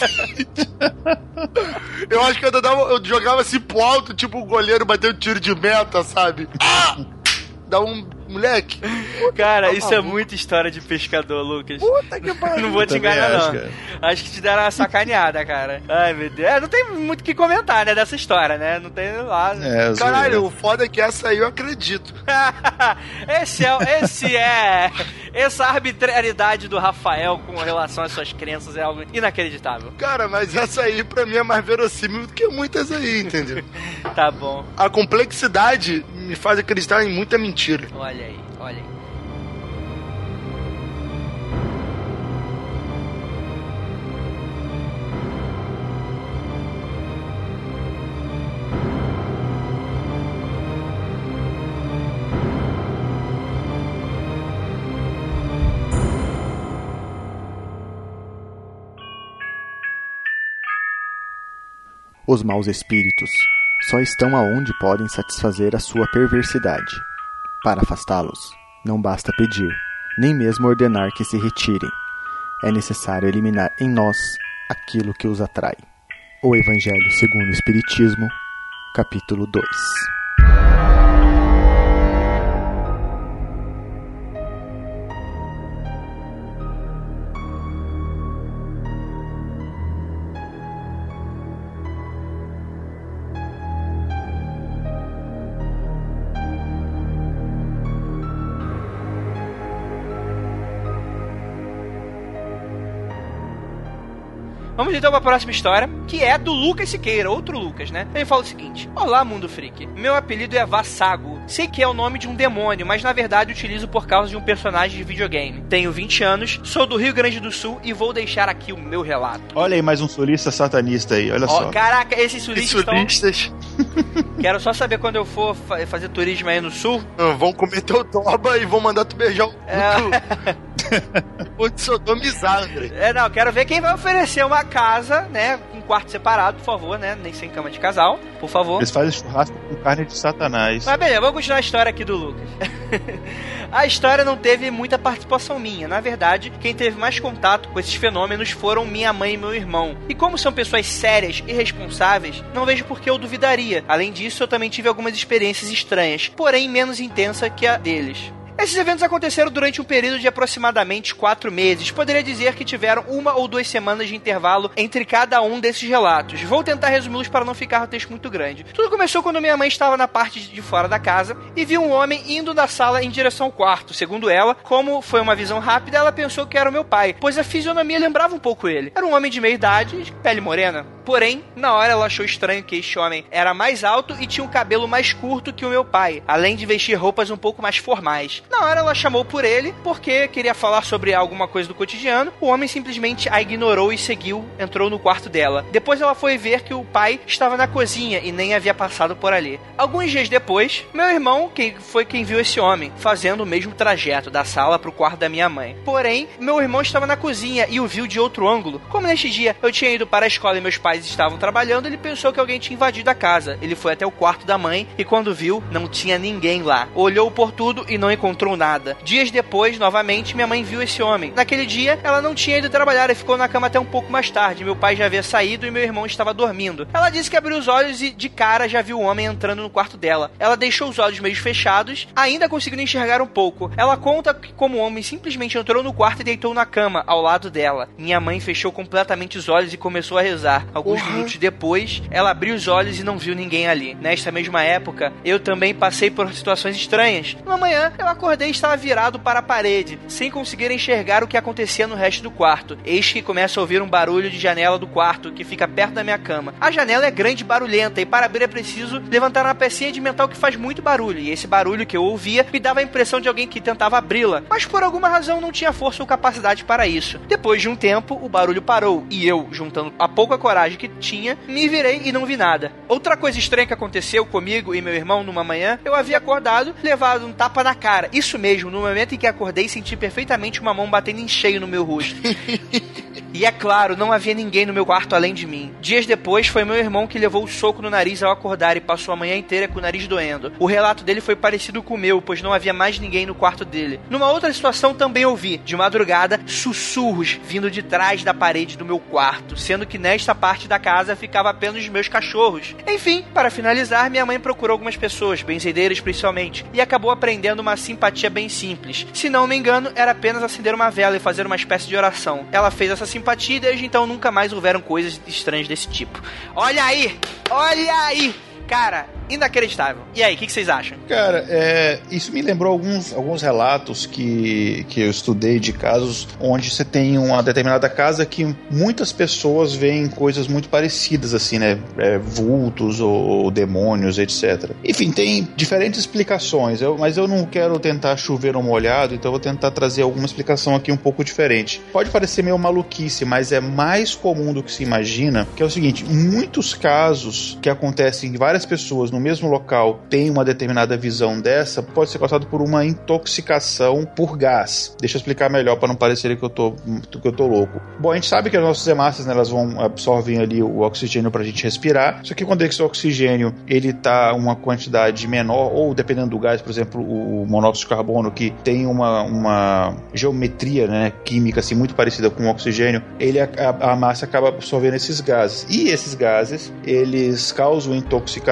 eu acho que eu, dava, eu jogava assim pro alto, tipo o goleiro bateu um tiro de meta, sabe? Ah! Dá um. Moleque. Cara, isso é maluco. muita história de pescador, Lucas. Puta que (laughs) pariu. Não vou te enganar, acho, não. cara. Acho que te deram uma sacaneada, cara. Ai, meu Deus. É, não tem muito o que comentar, né, dessa história, né? Não tem lá. É, Caralho, zoeira. o foda é que essa aí eu acredito. (laughs) esse é, esse é. Essa arbitrariedade do Rafael com relação às suas crenças é algo inacreditável. Cara, mas essa aí pra mim é mais verossímil do que muitas aí, entendeu? (laughs) Tá bom. A complexidade me faz acreditar em muita mentira. Olha aí, olha aí. Os maus espíritos só estão aonde podem satisfazer a sua perversidade. Para afastá-los, não basta pedir, nem mesmo ordenar que se retirem. É necessário eliminar em nós aquilo que os atrai. O Evangelho segundo o Espiritismo, capítulo 2. Então para a próxima história, que é do Lucas Siqueira, outro Lucas, né? Ele fala o seguinte: Olá, Mundo Freak. Meu apelido é Vassago. Sei que é o nome de um demônio, mas na verdade utilizo por causa de um personagem de videogame. Tenho 20 anos, sou do Rio Grande do Sul e vou deixar aqui o meu relato. Olha aí mais um sulista satanista aí, olha Ó, só. caraca, esses sulistas estão. Turistas (laughs) Quero só saber quando eu for fa- fazer turismo aí no sul. ah, vão comer teu toba e vão mandar tu beijar o É. (laughs) Vou te sodomizar, André. É, não, quero ver quem vai oferecer uma casa, né? Com quarto separado, por favor, né? Nem sem cama de casal, por favor. Eles fazem churrasco com carne de satanás. Mas beleza, vamos continuar a história aqui do Lucas. (laughs) a história não teve muita participação minha. Na verdade, quem teve mais contato com esses fenômenos foram minha mãe e meu irmão. E como são pessoas sérias e responsáveis, não vejo por que eu duvidaria. Além disso, eu também tive algumas experiências estranhas, porém menos intensa que a deles. Esses eventos aconteceram durante um período de aproximadamente quatro meses. Poderia dizer que tiveram uma ou duas semanas de intervalo entre cada um desses relatos. Vou tentar resumi-los para não ficar o texto muito grande. Tudo começou quando minha mãe estava na parte de fora da casa e viu um homem indo da sala em direção ao quarto. Segundo ela, como foi uma visão rápida, ela pensou que era o meu pai, pois a fisionomia lembrava um pouco ele. Era um homem de meia idade, de pele morena. Porém, na hora ela achou estranho que este homem era mais alto e tinha um cabelo mais curto que o meu pai, além de vestir roupas um pouco mais formais. Na hora ela chamou por ele porque queria falar sobre alguma coisa do cotidiano. O homem simplesmente a ignorou e seguiu, entrou no quarto dela. Depois ela foi ver que o pai estava na cozinha e nem havia passado por ali. Alguns dias depois, meu irmão quem foi quem viu esse homem fazendo o mesmo trajeto da sala para o quarto da minha mãe. Porém, meu irmão estava na cozinha e o viu de outro ângulo. Como neste dia eu tinha ido para a escola e meus pais estavam trabalhando, ele pensou que alguém tinha invadido a casa. Ele foi até o quarto da mãe e quando viu, não tinha ninguém lá. Olhou por tudo e não encontrou nada. Dias depois, novamente, minha mãe viu esse homem. Naquele dia, ela não tinha ido trabalhar e ficou na cama até um pouco mais tarde. Meu pai já havia saído e meu irmão estava dormindo. Ela disse que abriu os olhos e de cara já viu o homem entrando no quarto dela. Ela deixou os olhos meio fechados, ainda conseguindo enxergar um pouco. Ela conta que como o homem simplesmente entrou no quarto e deitou na cama ao lado dela. Minha mãe fechou completamente os olhos e começou a rezar. Alguns Porra. minutos depois, ela abriu os olhos e não viu ninguém ali. Nesta mesma época, eu também passei por situações estranhas. Uma manhã, eu acordei e estava virado para a parede, sem conseguir enxergar o que acontecia no resto do quarto. Eis que começa a ouvir um barulho de janela do quarto, que fica perto da minha cama. A janela é grande e barulhenta, e para abrir é preciso levantar uma pecinha de metal que faz muito barulho. E esse barulho que eu ouvia me dava a impressão de alguém que tentava abri-la, mas por alguma razão não tinha força ou capacidade para isso. Depois de um tempo, o barulho parou, e eu, juntando a pouca coragem que tinha, me virei e não vi nada. Outra coisa estranha que aconteceu comigo e meu irmão numa manhã, eu havia acordado, levado um tapa na cara. Isso mesmo, no momento em que acordei, senti perfeitamente uma mão batendo em cheio no meu rosto. (laughs) E é claro, não havia ninguém no meu quarto além de mim. Dias depois, foi meu irmão que levou o soco no nariz ao acordar e passou a manhã inteira com o nariz doendo. O relato dele foi parecido com o meu, pois não havia mais ninguém no quarto dele. Numa outra situação também ouvi, de madrugada, sussurros vindo de trás da parede do meu quarto, sendo que nesta parte da casa ficava apenas os meus cachorros. Enfim, para finalizar, minha mãe procurou algumas pessoas, benzedeiras principalmente, e acabou aprendendo uma simpatia bem simples. Se não me engano, era apenas acender uma vela e fazer uma espécie de oração. Ela fez essa simpatia e desde então nunca mais houveram coisas estranhas desse tipo. Olha aí! Olha aí! Cara, inacreditável. E aí, o que, que vocês acham? Cara, é, isso me lembrou alguns, alguns relatos que, que eu estudei de casos onde você tem uma determinada casa que muitas pessoas veem coisas muito parecidas, assim, né? É, vultos ou, ou demônios, etc. Enfim, tem diferentes explicações, eu, mas eu não quero tentar chover no molhado, então vou tentar trazer alguma explicação aqui um pouco diferente. Pode parecer meio maluquice, mas é mais comum do que se imagina, que é o seguinte, muitos casos que acontecem em várias pessoas no mesmo local têm uma determinada visão dessa, pode ser causado por uma intoxicação por gás. Deixa eu explicar melhor para não parecer que eu tô que eu tô louco. Bom, a gente sabe que as nossas hemácias né, elas vão absorvem ali o oxigênio para a gente respirar. Só que quando esse oxigênio ele tá uma quantidade menor ou dependendo do gás, por exemplo, o monóxido de carbono que tem uma, uma geometria né, química assim muito parecida com o oxigênio, ele a, a massa acaba absorvendo esses gases. E esses gases eles causam intoxicação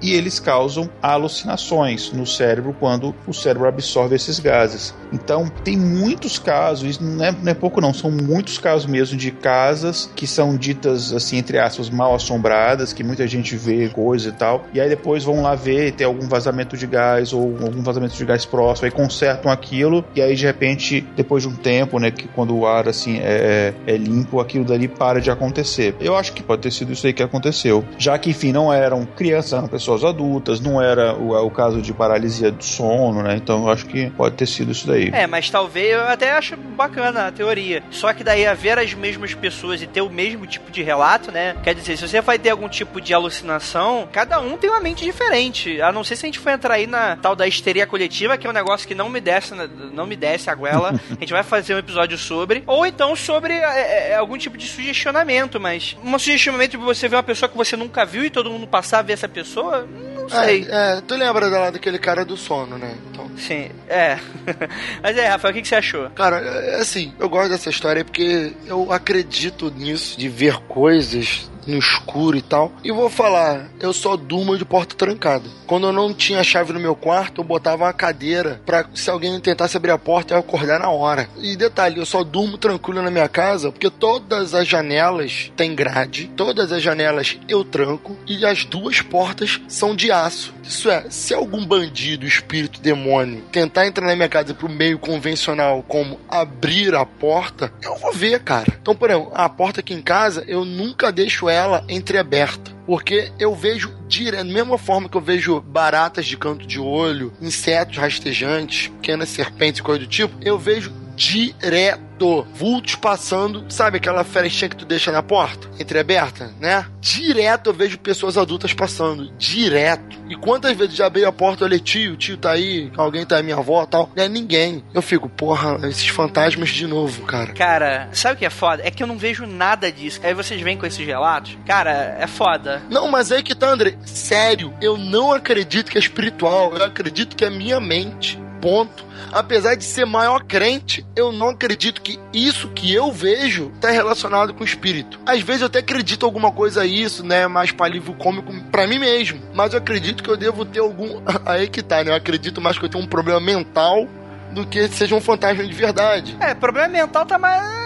e eles causam alucinações no cérebro quando o cérebro absorve esses gases. Então, tem muitos casos, não é, não é pouco não, são muitos casos mesmo de casas que são ditas, assim, entre aspas, mal assombradas, que muita gente vê coisa e tal, e aí depois vão lá ver, tem algum vazamento de gás ou algum vazamento de gás próximo, aí consertam aquilo, e aí de repente, depois de um tempo, né, que quando o ar, assim, é, é limpo, aquilo dali para de acontecer. Eu acho que pode ter sido isso aí que aconteceu. Já que, enfim, não eram crianças, eram pessoas adultas, não era o, o caso de paralisia do sono, né, então eu acho que pode ter sido isso daí. É, mas talvez eu até acho bacana a teoria. Só que daí haver as mesmas pessoas e ter o mesmo tipo de relato, né? Quer dizer, se você vai ter algum tipo de alucinação, cada um tem uma mente diferente. A não ser se a gente for entrar aí na tal da histeria coletiva, que é um negócio que não me desce, não me desce a goela. (laughs) a gente vai fazer um episódio sobre. Ou então sobre é, é, algum tipo de sugestionamento, mas um sugestionamento de você ver uma pessoa que você nunca viu e todo mundo passar a ver essa pessoa, não sei. É, é, tu lembra lá daquele cara do sono, né? Então. Sim, é. (laughs) mas é, Rafael, o que, que você achou? Cara, é, assim, eu gosto dessa história porque eu acredito nisso, de ver coisas no escuro e tal. E vou falar, eu só durmo de porta trancada. Quando eu não tinha chave no meu quarto, eu botava uma cadeira para se alguém tentasse abrir a porta, eu acordar na hora. E detalhe, eu só durmo tranquilo na minha casa porque todas as janelas têm grade, todas as janelas eu tranco e as duas portas são de aço. Isso é, se algum bandido, espírito, demônio tentar entrar na minha casa pro meio convencional, como abrir a porta, eu vou ver, cara. Então, por exemplo, a porta aqui em casa, eu nunca deixo ela entreaberta. Porque eu vejo direto, da mesma forma que eu vejo baratas de canto de olho, insetos rastejantes, pequenas serpentes e coisa do tipo, eu vejo direto. Vultos passando, sabe aquela frestinha que tu deixa na porta, entreaberta, né? Direto eu vejo pessoas adultas passando, direto. E quantas vezes já abri a porta, olhei, tio, tio tá aí, alguém tá aí, minha avó tal. Não é ninguém. Eu fico, porra, esses fantasmas de novo, cara. Cara, sabe o que é foda? É que eu não vejo nada disso. Aí vocês vêm com esses relatos. Cara, é foda. Não, mas aí que tá, André. Sério, eu não acredito que é espiritual. Eu acredito que é minha mente. Ponto apesar de ser maior crente, eu não acredito que isso que eu vejo está relacionado com o espírito. Às vezes eu até acredito alguma coisa a isso, né? Mais para livro cômico para mim mesmo. Mas eu acredito que eu devo ter algum. Aí que tá, né? Eu acredito mais que eu tenho um problema mental do que seja um fantasma de verdade. É, problema mental tá mais.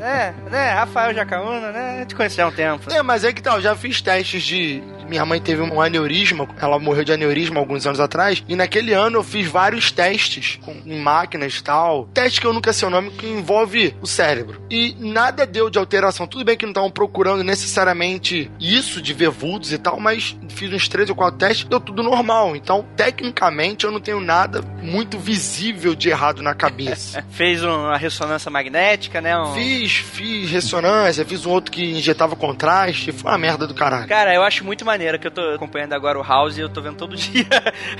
É, né? Rafael Jacaúna, né? Te conheci há um tempo. É, mas é que tal, tá, eu já fiz testes de minha mãe teve um aneurisma, ela morreu de aneurisma alguns anos atrás, e naquele ano eu fiz vários testes com, em máquinas e tal. Teste que eu nunca sei o nome, que envolve o cérebro. E nada deu de alteração. Tudo bem que não estavam procurando necessariamente isso de ver vultos e tal, mas fiz uns três ou quatro testes, deu tudo normal. Então, tecnicamente, eu não tenho nada muito visível de errado na cabeça. (laughs) Fez uma ressonância magnética, né? Um... Fiz, fiz ressonância, fiz um outro que injetava contraste, foi uma merda do caralho. Cara, eu acho muito maneira que eu tô acompanhando agora o House e eu tô vendo todo (laughs) dia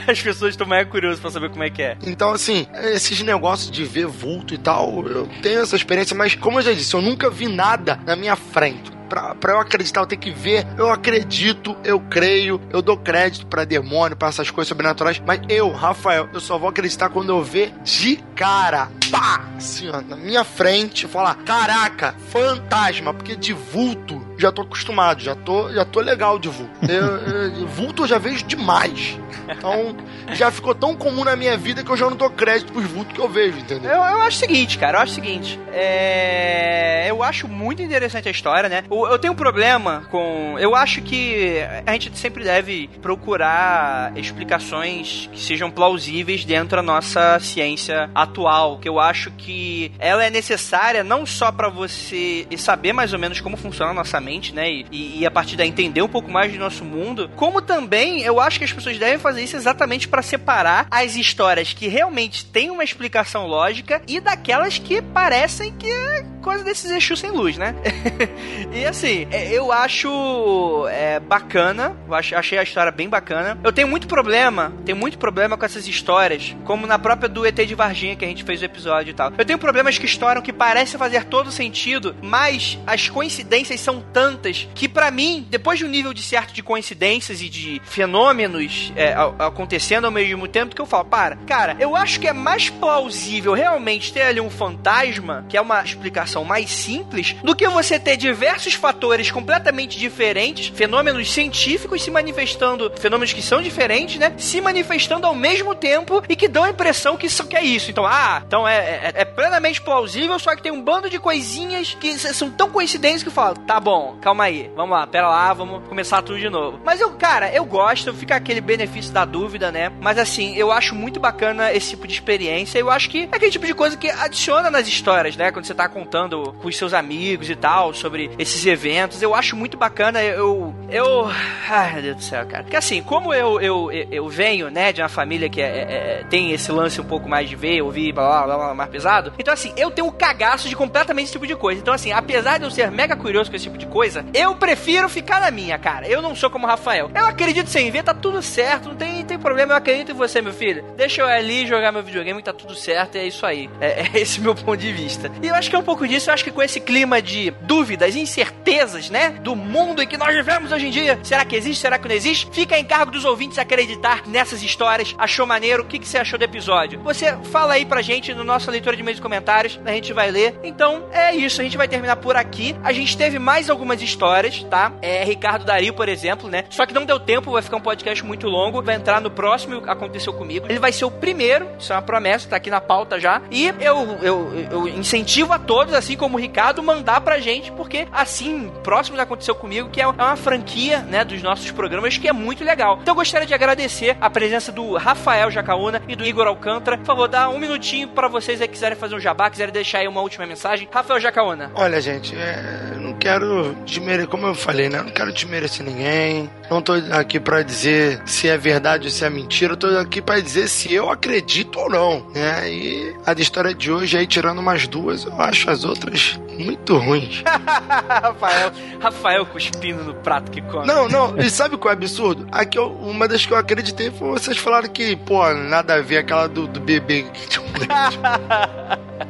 as pessoas estão mais curiosas pra saber como é que é. Então, assim, esses negócios de ver vulto e tal, eu tenho essa experiência, mas como eu já disse, eu nunca vi nada na minha frente pra, pra eu acreditar, eu tenho que ver. Eu acredito, eu creio, eu dou crédito para demônio, para essas coisas sobrenaturais. Mas eu, Rafael, eu só vou acreditar quando eu ver de cara. Pá! Assim, ó, na minha frente, falar: caraca, fantasma, porque de vulto já tô acostumado, já tô, já tô legal de vulto. Eu, eu, vulto eu já vejo demais. Então, já ficou tão comum na minha vida que eu já não dou crédito pros vultos que eu vejo, entendeu? Eu, eu acho o seguinte, cara, eu acho o seguinte. É... Eu acho muito interessante a história, né? Eu tenho um problema com. Eu acho que a gente sempre deve procurar explicações que sejam plausíveis dentro da nossa ciência atual. Que eu acho que ela é necessária não só para você saber mais ou menos como funciona a nossa né? E, e a partir daí entender um pouco mais do nosso mundo, como também eu acho que as pessoas devem fazer isso exatamente para separar as histórias que realmente têm uma explicação lógica e daquelas que parecem que é coisa desses Exu sem luz, né? (laughs) e assim, é, eu acho é, bacana, achei a história bem bacana. Eu tenho muito problema, tenho muito problema com essas histórias, como na própria do ET de Varginha que a gente fez o episódio episódio e tal. Eu tenho problemas que estouram que parecem fazer todo sentido, mas as coincidências são tantas que para mim, depois de um nível de certo de coincidências e de fenômenos é, acontecendo ao mesmo tempo, que eu falo, para, cara, eu acho que é mais plausível realmente ter ali um fantasma, que é uma explicação mais simples, do que você ter diversos fatores completamente diferentes, fenômenos científicos se manifestando, fenômenos que são diferentes, né? Se manifestando ao mesmo tempo e que dão a impressão que que é isso. Então, ah, então é, é, é plenamente plausível, só que tem um bando de coisinhas que são tão coincidentes que falo, tá bom, calma aí, vamos lá, pera lá, vamos começar tudo de novo. Mas eu, cara, eu gosto, fica aquele benefício da dúvida, né? Mas assim, eu acho muito bacana esse tipo de experiência. Eu acho que é aquele tipo de coisa que adiciona nas histórias, né? Quando você tá contando com os seus amigos e tal sobre esses eventos. Eu acho muito bacana. Eu. Eu. Ai, meu Deus do céu, cara. Porque assim, como eu, eu, eu venho, né, de uma família que é, é, é, tem esse lance um pouco mais de ver, ouvir, blá, blá, blá, mais pesado. Então, assim, eu tenho um cagaço de completamente esse tipo de coisa. Então, assim, apesar de eu ser mega curioso com esse tipo de coisa, eu prefiro ficar na minha, cara. Eu não sou como o Rafael. Eu acredito sem ver, tá tudo certo, não tem, tem problema. Eu acredito em você, meu filho. Deixa eu ali jogar meu videogame, tá tudo certo, e é isso aí. É, (laughs) é esse meu ponto de vista. E eu acho que é um pouco disso, eu acho que com esse clima de dúvidas, incertezas, né? Do mundo em que nós vivemos hoje em dia. Será que existe? Será que não existe? Fica em cargo dos ouvintes acreditar nessas histórias. Achou maneiro? O que, que você achou do episódio? Você fala aí pra gente no nosso leitura de e-mails e comentários, a gente vai ler. Então, é isso, a gente vai terminar por aqui. A gente teve mais algumas histórias, tá? É Ricardo Dario, por exemplo, né? Só que não deu tempo, vai ficar um podcast muito longo. Vai entrar no próximo Aconteceu Comigo. Ele vai ser o primeiro, isso é uma promessa, tá aqui na pauta já. E eu, eu, eu incentivo a todos, assim como o Ricardo, mandar pra gente, porque assim, próximo Aconteceu Comigo, que é uma franquia, né, dos nossos programas, que é muito legal. Então eu gostaria de agradecer a presença do Rafael Jacaúna e do Igor Alcântara. Por favor, dá um minutinho para vocês aí quiserem fazer um jabá, quiserem deixar aí uma última mensagem. Rafael Jacaúna. Olha, gente, é, não quero desmerecer, como eu falei, né? Não quero desmerecer ninguém. Não tô aqui para dizer se é verdade ou se é mentira. Eu tô aqui para dizer se eu acredito ou não, né? E a história de hoje aí, tirando umas duas, eu acho as outras muito ruins. (laughs) Rafael, Rafael cuspindo no prato que come. Não, não. E sabe qual é absurdo? Aqui, eu, uma das que eu acreditei foi vocês falaram que, pô, nada a ver aquela do, do bebê que tinha um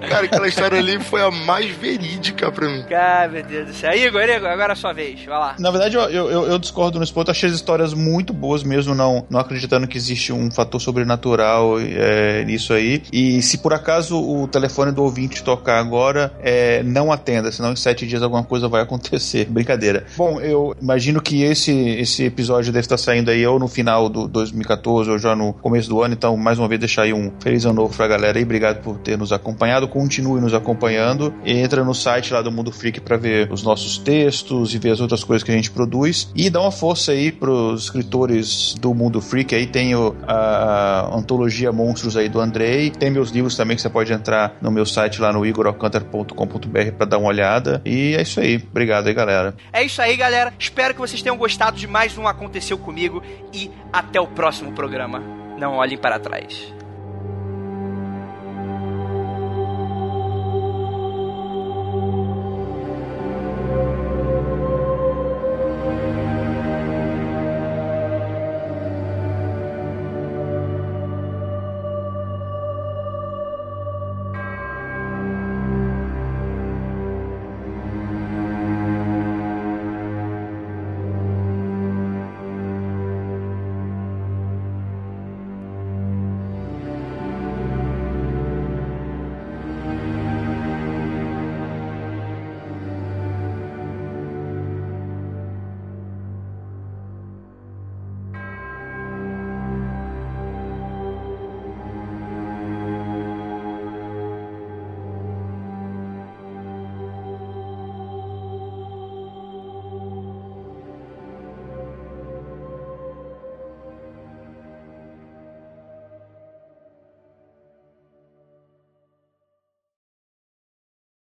Cara, aquela história ali foi a mais verídica pra mim. Cara, meu Deus do céu. Igor, Igor, agora é a sua vez. Vai lá. Na verdade, eu, eu, eu discordo nesse ponto. Achei as histórias muito boas, mesmo não, não acreditando que existe um fator sobrenatural é, nisso aí. E se por acaso o telefone do ouvinte tocar agora, é, não atenda, senão em sete dias alguma coisa vai acontecer. (laughs) Brincadeira. Bom, eu imagino que esse, esse episódio deve estar saindo aí ou no final do 2014 ou já no começo do ano. Então, mais uma vez, deixar aí um feliz ano novo pra galera aí. Obrigado por ter nos acompanhado. Continue nos acompanhando. Entra no site lá do Mundo Freak para ver os nossos textos e ver as outras coisas que a gente produz. E dá uma força aí pros escritores do Mundo Freak. Aí tem o, a, antologia Monstros aí do Andrei. Tem meus livros também que você pode entrar no meu site lá no igoralcantar.com.br para dar uma olhada. E é isso aí. Obrigado aí, galera. É isso aí, galera. Espero que vocês tenham gostado de mais um Aconteceu Comigo e até o próximo programa. Não olhem para trás.